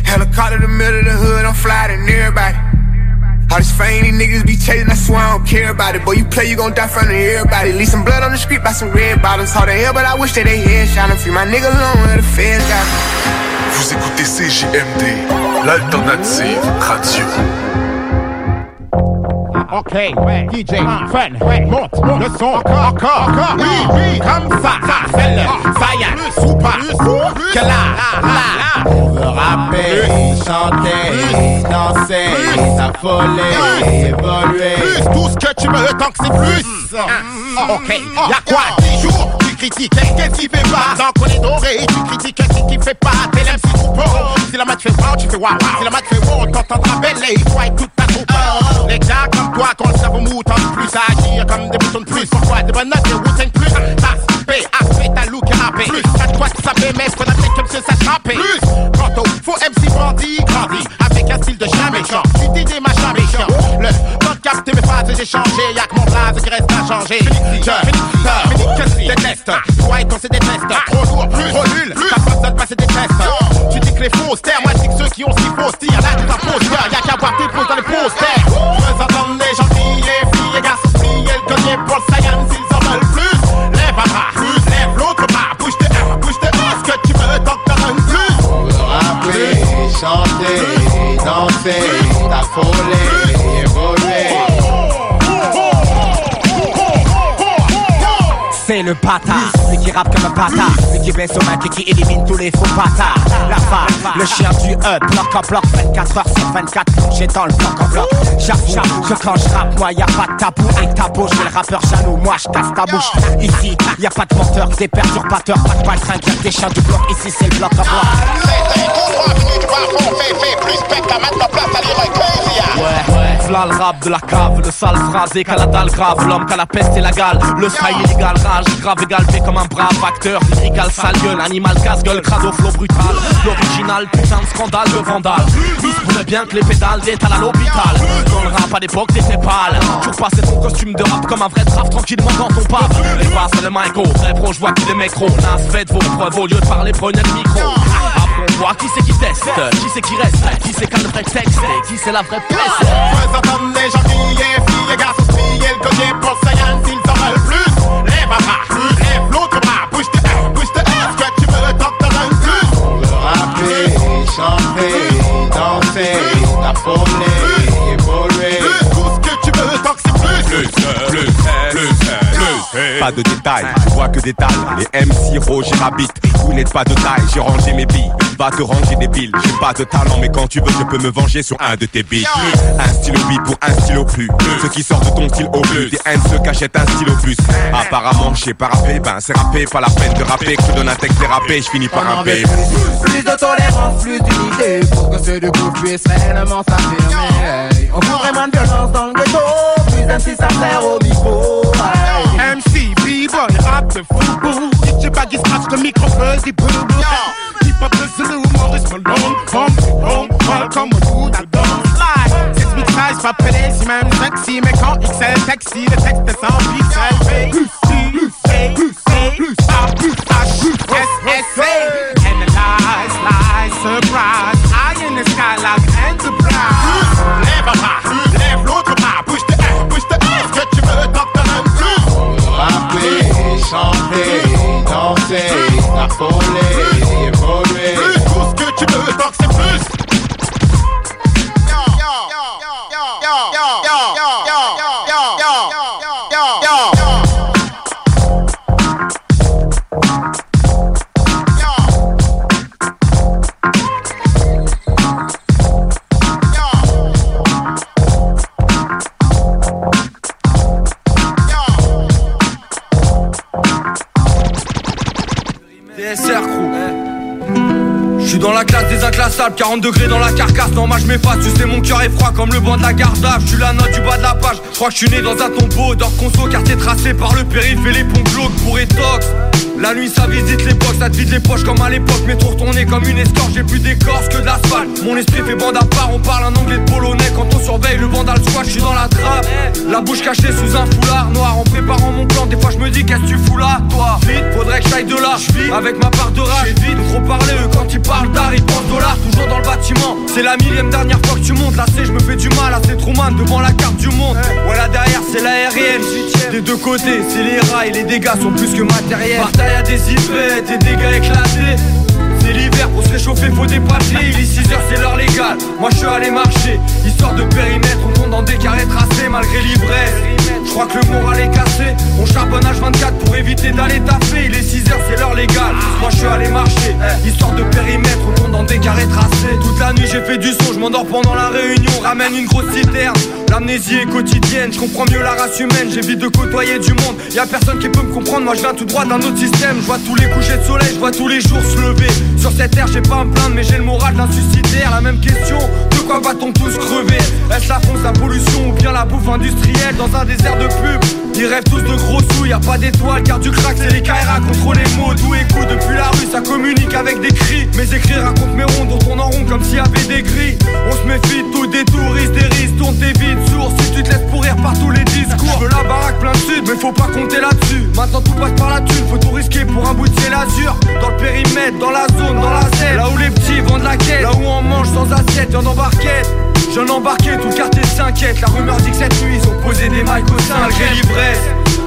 Helicopter in the middle of the hood, I'm flying everybody. All this fame these niggas be chasing, I swear I don't care about it. Boy, you play, you gon' die front of everybody. Leave some blood on the street by some red bottoms. Hard to hell, but I wish that they head shot free my nigga alone where the feds got me. Vous écoutez CJMD, l'alternative radio. Ok, DJ, Fun, monte le son, encore, encore, encore, oui, oui, comme ça, ça, c'est le, ça y est, soupa, que là, là, on veut rapper, chanter, danser, s'affoler, évoluer, plus, tout ce que tu veux, tant que c'est plus, ok, y'a quoi, 10 jours, tu critiques, qu'est-ce qui fait pas, tant qu'on est doré, tu critiques, qu'est-ce qui fait pas, t'es l'MC troupeau, si la match fait wow, tu fais wow, si la match fait wow, t'entendras belle, il faut être toute ta troupe, les gars comme toi, quand le cerveau mou, tente plus à agir comme des boutons de plus. Pourquoi des bonnes notes, des routines plus Tas, P, A, fait ta look AP. Plus, à toi tu savais, mais qu'on a fait comme si ça s'appelle. Plus, au faux MC bandit, grandi, avec un style de chien méchant. Tu dis des machins méchants. Le code capté mes phrases, j'ai changé, y'a que mon blaze qui reste à changer. Je, déteste, toi et ton c'est des tests. Trop lourd, plus, trop nul, ta personne passer des tests. Tu dis que les fausses terres, moi je dis que ceux qui ont faut se dire. Là, tu t'imposes, y'a qu'à voir tes poses dans les posters. Je le bâtard, lui qui rappe comme un bâtard, lui qui baisse au main et qui élimine tous les faux bâtards. La femme, le chien du E, bloc en bloc, 24 heures sur 24, j'ai dans le bloc en bloc. J'avoue que quand je rappe, moi y a pas de tabou, et ta bouche, le rappeur jaloux, moi je casse ta bouche. Ici, y a pas de menteur, des perturbateurs, pas de baltringue, y'a des chiens du bloc, ici c'est le bloc en bloc. Ouais, ouais, v'là le rap de la cave, le sale phrasé qu'à la dalle grave, l'homme qu'à la peste et la gale, le style illégal, rage, grave fait comme un brave acteur, lyrical, sale gueule, animal, casse-gueule, crado, flow brutal, l'original, putain de scandale de vandale, il se bien que les pédales d'étal à l'hôpital, dans le rap à l'époque t'étais pâle, tu repassais ton costume de rap comme un vrai trap tranquillement dans ton pub, les passes le micro, très pro, je vois qu'il est mécro, nas, faites vos preuves au lieu de parler, prenez le micro, après on voit qui c'est qui teste, qui c'est qui reste, qui c'est le vrai texte, et qui c'est la vraie entendre les gentils, les filles et garçons, le pour le Un bras, plus, lève l'autre bouge de un, bouge de un, ce que tu veux, tant que t'en plus. On veut rapper, chanter, danser, t'affoler, évoluer. Tout ce que tu c'est. Plus, plus, plus, plus. Pas de détails, je vois que des dalles. Les MC Roger Rabbit, vous n'êtes pas de taille, j'ai rangé mes billes. Va te ranger des billes, j'ai pas de talent, mais quand tu veux, je peux me venger sur un de tes billes. Un stylo bille pour un stylo plus. Ce qui sort de ton style au plus. Des haines se cachette un stylo plus. Apparemment, je sais pas rapper, ben c'est rapper, pas la peine de rapper. Que je donne un texte dérapé, je finis par un B. Plus de tolérance, plus d'unité Pour que ceux du groupe puissent réellement s'affirmer On voudrait moins de violence dans le ghetto Plus MC ça sert au hey. MC, B-boy, rap de football scratch le micro, fuzzy boo boo Keep up the Zulu, Maurice Malone Home, home, welcome au bout d'un dance Slide, c'est mixage, pas pédé, si même sexy Mais quand XL taxi, le texte est sans pixel Plus, plus, plus, plus, plus, A, plus, H, plus, S, S, A Ponle la salle, 40 degrés dans la carcasse, non moi je m'efface, tu sais mon cœur est froid comme le banc de la garde Je suis la note du bas de la page, crois que je suis né dans un tombeau d'or conso, quartier tracé par le périph' et les ponts glauques pour étox la nuit ça visite les box, ça te vide les poches comme à l'époque. Métro retourné comme une escorte, j'ai plus d'écorce que de l'asphalte. Mon esprit fait bande à part, on parle un anglais de polonais. Quand on surveille le vandal squat, je suis dans la trappe. La bouche cachée sous un foulard noir. En préparant mon plan, des fois je me dis qu'est-ce que tu fous là Toi, faudrait que j'aille de là. Avec ma part de rage, vite, trop parler eux quand ils parlent d'art Ils pensent dollars, toujours dans le bâtiment. C'est la millième dernière fois que tu montes. Là c'est je me fais du mal, là c'est trop mal devant la carte du monde Des deux côtés, c'est les rails, les dégâts sont plus que matériels. Y'a des hypettes et gars éclatés c'est l'hiver, pour se réchauffer faut des papiers Il est 6h c'est l'heure légale. Moi je suis allé marcher. Histoire de périmètre On compte dans des carrés tracés malgré l'ivresse. Je crois que le moral est cassé. On charbonne H24 pour éviter d'aller taffer. Il est 6h c'est l'heure légale. Moi je suis allé marcher. Histoire de périmètre On compte dans des carrés tracés. Toute la nuit j'ai fait du son. Je m'endors pendant la réunion. Ramène une grosse citerne. L'amnésie est quotidienne, je comprends mieux la race humaine, j'évite de côtoyer du monde. Y a personne qui peut me comprendre, moi je viens tout droit d'un autre système. Je vois tous les couchers de soleil, je vois tous les jours se lever. Sur cette terre, j'ai pas à me plaindre, mais j'ai le moral d'un suicidaire. La même question, de quoi va-t-on tous crever? Est-ce la fonce, la pollution ou bien la bouffe industrielle dans un désert de pub Ils rêvent tous de gros sous, y a pas d'étoiles, car du crack c'est les KRA contre les mots. D'où écoute depuis la rue, ça communique avec des cris. Mes écrits racontent mes ronds, dont on en rond comme s'il y avait des grilles. On se méfie de tout, des touristes, des risques, tourne tes vides sourds si tu te laisses pourrir par tous les discours. Je la baraque plein de sud, mais faut pas compter là-dessus. Maintenant tout passe par la thune, faut tout risquer pour un bout de ciel azur. Dans le périmètre, dans la zone, dans la scène, là où les petits vendent la quête, là où on mange sans assiette, y'en embarquette. Jeune embarqué, tout le quartier s'inquiète. La rumeur dit que cette nuit, ils ont posé des mics au sein malgré l'ivresse.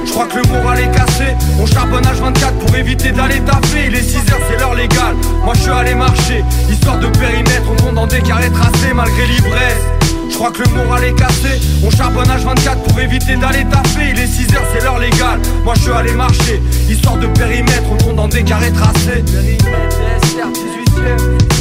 Je crois que le moral est cassé. On charbonne H24 pour éviter d'aller taper. il est 6 heures, c'est l'heure légale. Moi, je suis allé marcher. Histoire de périmètre, on tombe dans des carrés tracés malgré l'ivresse. Je crois que le moral est cassé. On charbonne H24 pour éviter d'aller taper. il est 6 heures, c'est l'heure légale. Moi, je suis allé marcher. Histoire de périmètre, on tombe dans des carrés tracés. Périmètre, 18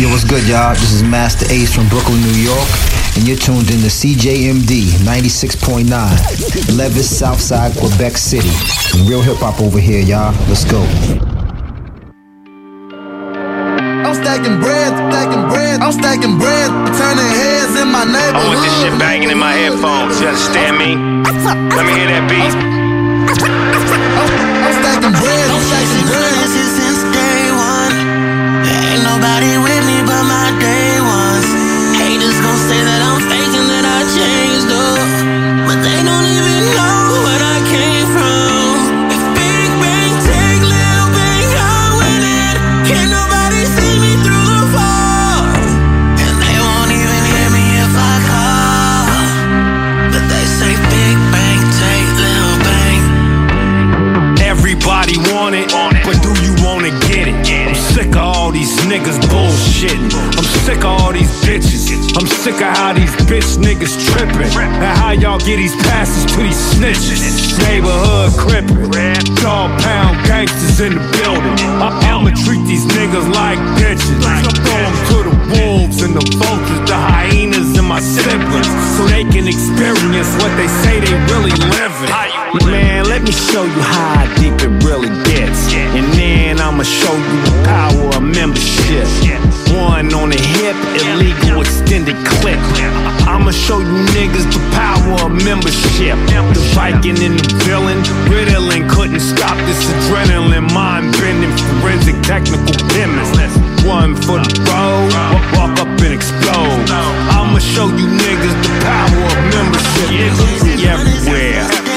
Yo, what's good, y'all? This is Master Ace from Brooklyn, New York, and you're tuned in to CJMD 96.9, Levis, Southside, Quebec City. Real hip hop over here, y'all. Let's go. I'm stacking bread, stacking bread, I'm stacking bread, turning heads in my neighborhood. I want this shit banging in my headphones. You understand me? Let me hear that beat. Niggas bullshitting. I'm sick of all these bitches. I'm sick of how these bitch niggas tripping. And how y'all get these passes to these snitches. Neighborhood crippin'. Dog pound gangsters in the building. I'ma treat these niggas like bitches. I Throw them to the wolves and the vultures, the hyenas and my siblings. So they can experience what they say they really living. Man, let me show you how deep it really gets. And then I'ma show you the power of membership. One on the hip, illegal extended clip. I'ma show you niggas the power of membership. The Viking and the villain, Ritalin couldn't stop this adrenaline. Mind bending, forensic, technical chemist. One for the road, walk up and explode. I'ma show you niggas the power of membership. We everywhere.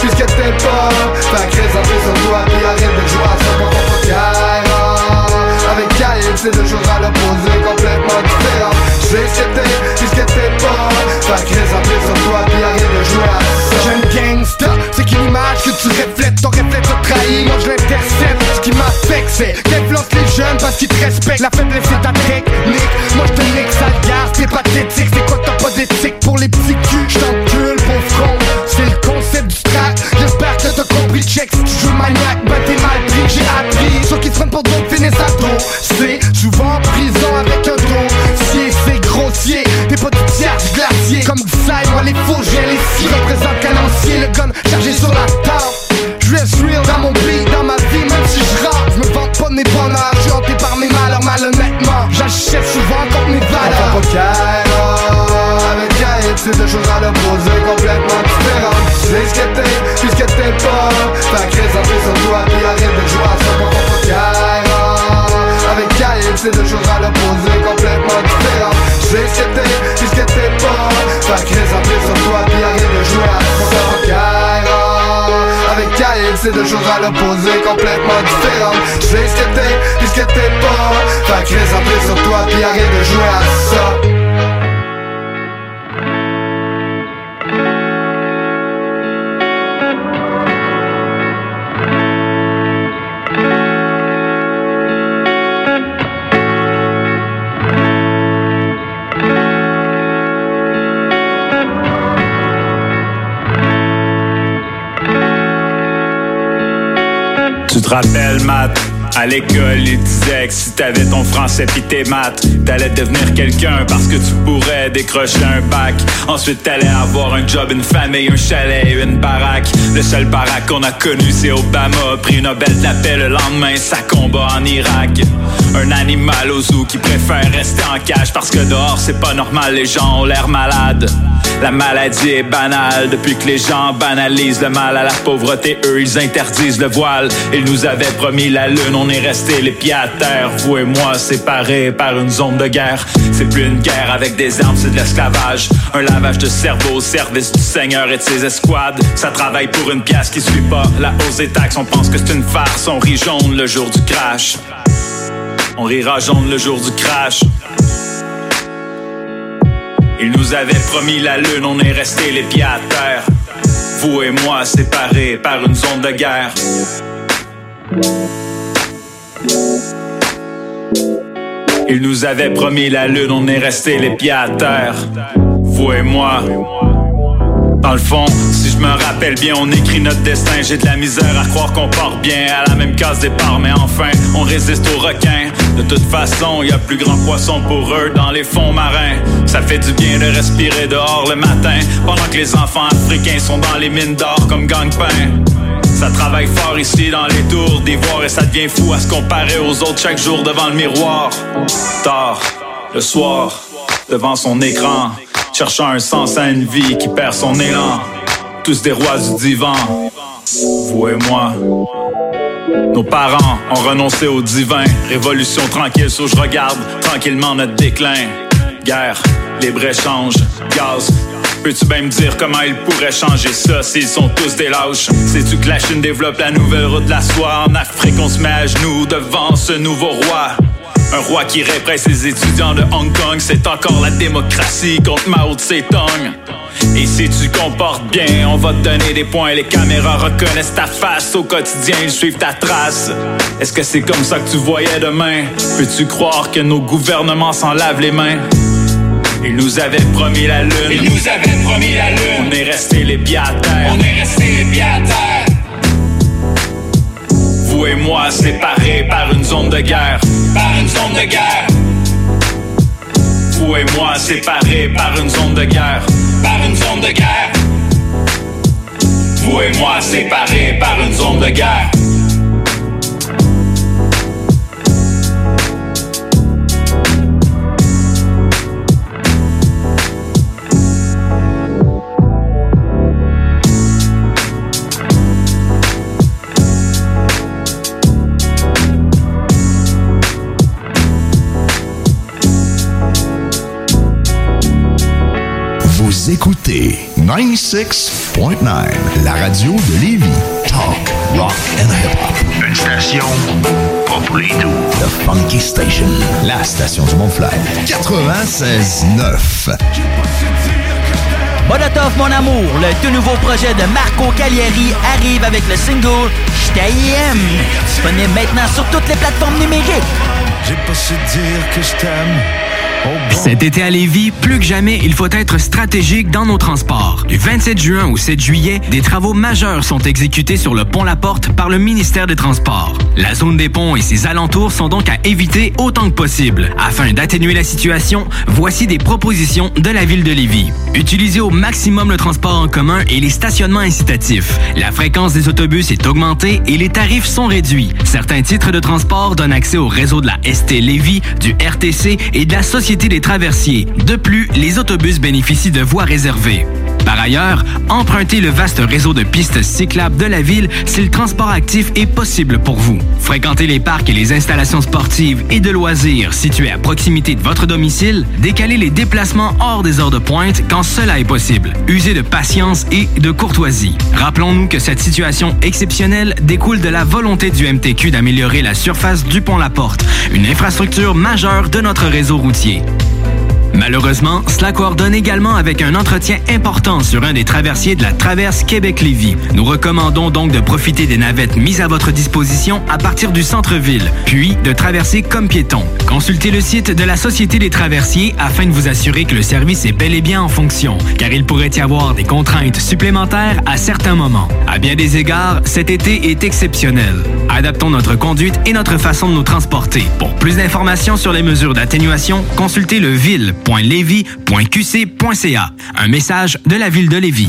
puisque t'es pas Fait que réservé sur toi puis arrête de jouer à ça quand on faut Avec Kyle c'est toujours à l'opposé complètement différent. J'ai accepté puisque t'es pas Fait que réservé sur toi puis arrête de jouer à ça Jeune gangsta, c'est qu'une image que tu reflètes. Ton réflexe te trahit, moi je l'intercepte. Ce qui m'affecte c'est qu'influence les jeunes parce qu'ils te respectent. La faiblesse c'est ta technique, moi je te nique, ça garde C'est pathétique, c'est quoi t'as pas d'éthique pour les petits shotgun chargé sur la table. Je reste real dans mon pays, dans ma vie, même si je rappe. Je me vante pas de mes bonheurs, je suis hanté par mes malheurs, malhonnêtement. J'achète souvent contre mes valeurs. Avec Gaël, c'est deux choses à l'opposé, complètement différentes. Tu sais ce que t'es, puis ce que t'es pas. Fait que résentez sur toi, puis arrête de jouer à ça. Quand avec Gaël, c'est deux choses à l'opposé. c'est deux choses à l'opposé complètement différentes. Tu sais ce que t'es, puis ce que t'es pas. Fait que les sur toi, puis arrête de jouer à ça. te rappelles, À l'école, ils disaient que si t'avais ton français pis tes maths, t'allais devenir quelqu'un parce que tu pourrais décrocher un bac. Ensuite, t'allais avoir un job, une famille, un chalet, une baraque. Le seul baraque qu'on a connu, c'est Obama. Prix Nobel de la paix le lendemain, ça combat en Irak. Un animal au zoo qui préfère rester en cage parce que dehors, c'est pas normal, les gens ont l'air malades. La maladie est banale depuis que les gens banalisent le mal à la pauvreté. Eux, ils interdisent le voile. Ils nous avaient promis la lune, on est resté les pieds à terre. Vous et moi séparés par une zone de guerre. C'est plus une guerre avec des armes, c'est de l'esclavage. Un lavage de cerveau au service du Seigneur et de ses escouades. Ça travaille pour une pièce qui suit pas la hausse des taxes. On pense que c'est une farce, on rit jaune le jour du crash. On rira jaune le jour du crash. Il nous avait promis la lune, on est resté les pieds à terre. Vous et moi séparés par une zone de guerre. Il nous avait promis la lune, on est resté les pieds à terre. Vous et moi. Dans le fond, si je me rappelle bien, on écrit notre destin. J'ai de la misère à croire qu'on part bien à la même case départ, mais enfin, on résiste aux requins. De toute façon, y a plus grand poisson pour eux dans les fonds marins. Ça fait du bien de respirer dehors le matin, pendant que les enfants africains sont dans les mines d'or comme gang-pain. Ça travaille fort ici dans les tours d'ivoire et ça devient fou à se comparer aux autres chaque jour devant le miroir. Tard, le soir, devant son écran, cherchant un sens à une vie qui perd son élan. Tous des rois du divan, vous et moi. Nos parents ont renoncé au divin. Révolution tranquille, so je regarde tranquillement notre déclin. Guerre, libre-échange, gaz. Peux-tu bien me dire comment ils pourraient changer ça s'ils sont tous des lâches? Sais-tu que la Chine développe la nouvelle route de la soie? En Afrique, on se met à genoux devant ce nouveau roi. Un roi qui répresse ses étudiants de Hong Kong, c'est encore la démocratie contre Mao Tse-tung. Et si tu comportes bien, on va te donner des points. Les caméras reconnaissent ta face au quotidien, ils suivent ta trace. Est-ce que c'est comme ça que tu voyais demain? Peux-tu croire que nos gouvernements s'en lavent les mains? Ils nous avaient promis la lune. Ils nous avaient promis la lune. On est resté les pieds à terre. On est resté les pieds à terre. Vous et moi séparés par une zone de guerre. Par une zone de guerre. Vous et moi séparés par une zone de guerre. Par une zone de guerre. Vous et moi séparés par une zone de guerre. Vous écoutez 96.9, la radio de Lévis. Talk, rock and hip-hop. Une station pas pour les doux. The Funky Station, la station du Mont-Fly. 96.9. Molotov, mon amour, le tout nouveau projet de Marco Cagliari arrive avec le single J't'aime. Disponible maintenant sur toutes les plateformes numériques. J'ai pas su dire que je t'aime. Cet été à Lévis, plus que jamais, il faut être stratégique dans nos transports. Du 27 juin au 7 juillet, des travaux majeurs sont exécutés sur le pont La Porte par le ministère des Transports. La zone des ponts et ses alentours sont donc à éviter autant que possible. Afin d'atténuer la situation, voici des propositions de la ville de Lévis. Utilisez au maximum le transport en commun et les stationnements incitatifs. La fréquence des autobus est augmentée et les tarifs sont réduits. Certains titres de transport donnent accès au réseau de la ST Lévis, du RTC et de la Société des traversiers. De plus, les autobus bénéficient de voies réservées. Par ailleurs, empruntez le vaste réseau de pistes cyclables de la ville si le transport actif est possible pour vous. Fréquentez les parcs et les installations sportives et de loisirs situés à proximité de votre domicile. Décalez les déplacements hors des heures de pointe quand cela est possible. Usez de patience et de courtoisie. Rappelons-nous que cette situation exceptionnelle découle de la volonté du MTQ d'améliorer la surface du pont La Porte, une infrastructure majeure de notre réseau routier. Malheureusement, cela coordonne également avec un entretien important sur un des traversiers de la traverse Québec-Lévis. Nous recommandons donc de profiter des navettes mises à votre disposition à partir du centre-ville, puis de traverser comme piéton. Consultez le site de la Société des traversiers afin de vous assurer que le service est bel et bien en fonction, car il pourrait y avoir des contraintes supplémentaires à certains moments. À bien des égards, cet été est exceptionnel. Adaptons notre conduite et notre façon de nous transporter. Pour plus d'informations sur les mesures d'atténuation, consultez le ville.levy.qc.ca. Un message de la ville de Lévis.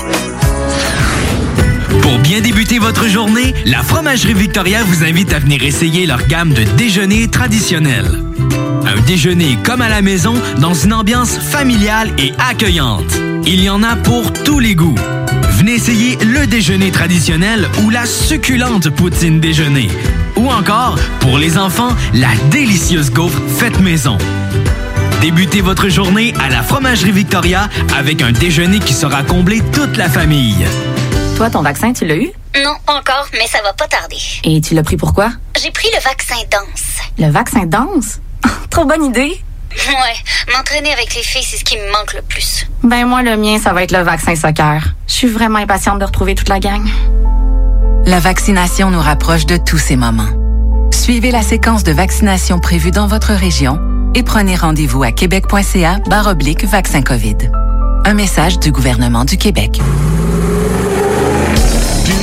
Votre journée, la Fromagerie Victoria vous invite à venir essayer leur gamme de déjeuners traditionnels. Un déjeuner comme à la maison dans une ambiance familiale et accueillante. Il y en a pour tous les goûts. Venez essayer le déjeuner traditionnel ou la succulente poutine déjeuner. Ou encore, pour les enfants, la délicieuse gaufre faite maison. Débutez votre journée à la Fromagerie Victoria avec un déjeuner qui sera comblé toute la famille. Toi, ton vaccin, tu l'as eu? Non, pas encore, mais ça va pas tarder. Et tu l'as pris pourquoi? J'ai pris le vaccin danse. Le vaccin danse? Trop bonne idée! Ouais, m'entraîner avec les filles, c'est ce qui me manque le plus. Ben moi, le mien, ça va être le vaccin soccer. Je suis vraiment impatiente de retrouver toute la gang. La vaccination nous rapproche de tous ces moments. Suivez la séquence de vaccination prévue dans votre région et prenez rendez-vous à québec.ca oblique vaccin COVID. Un message du gouvernement du Québec.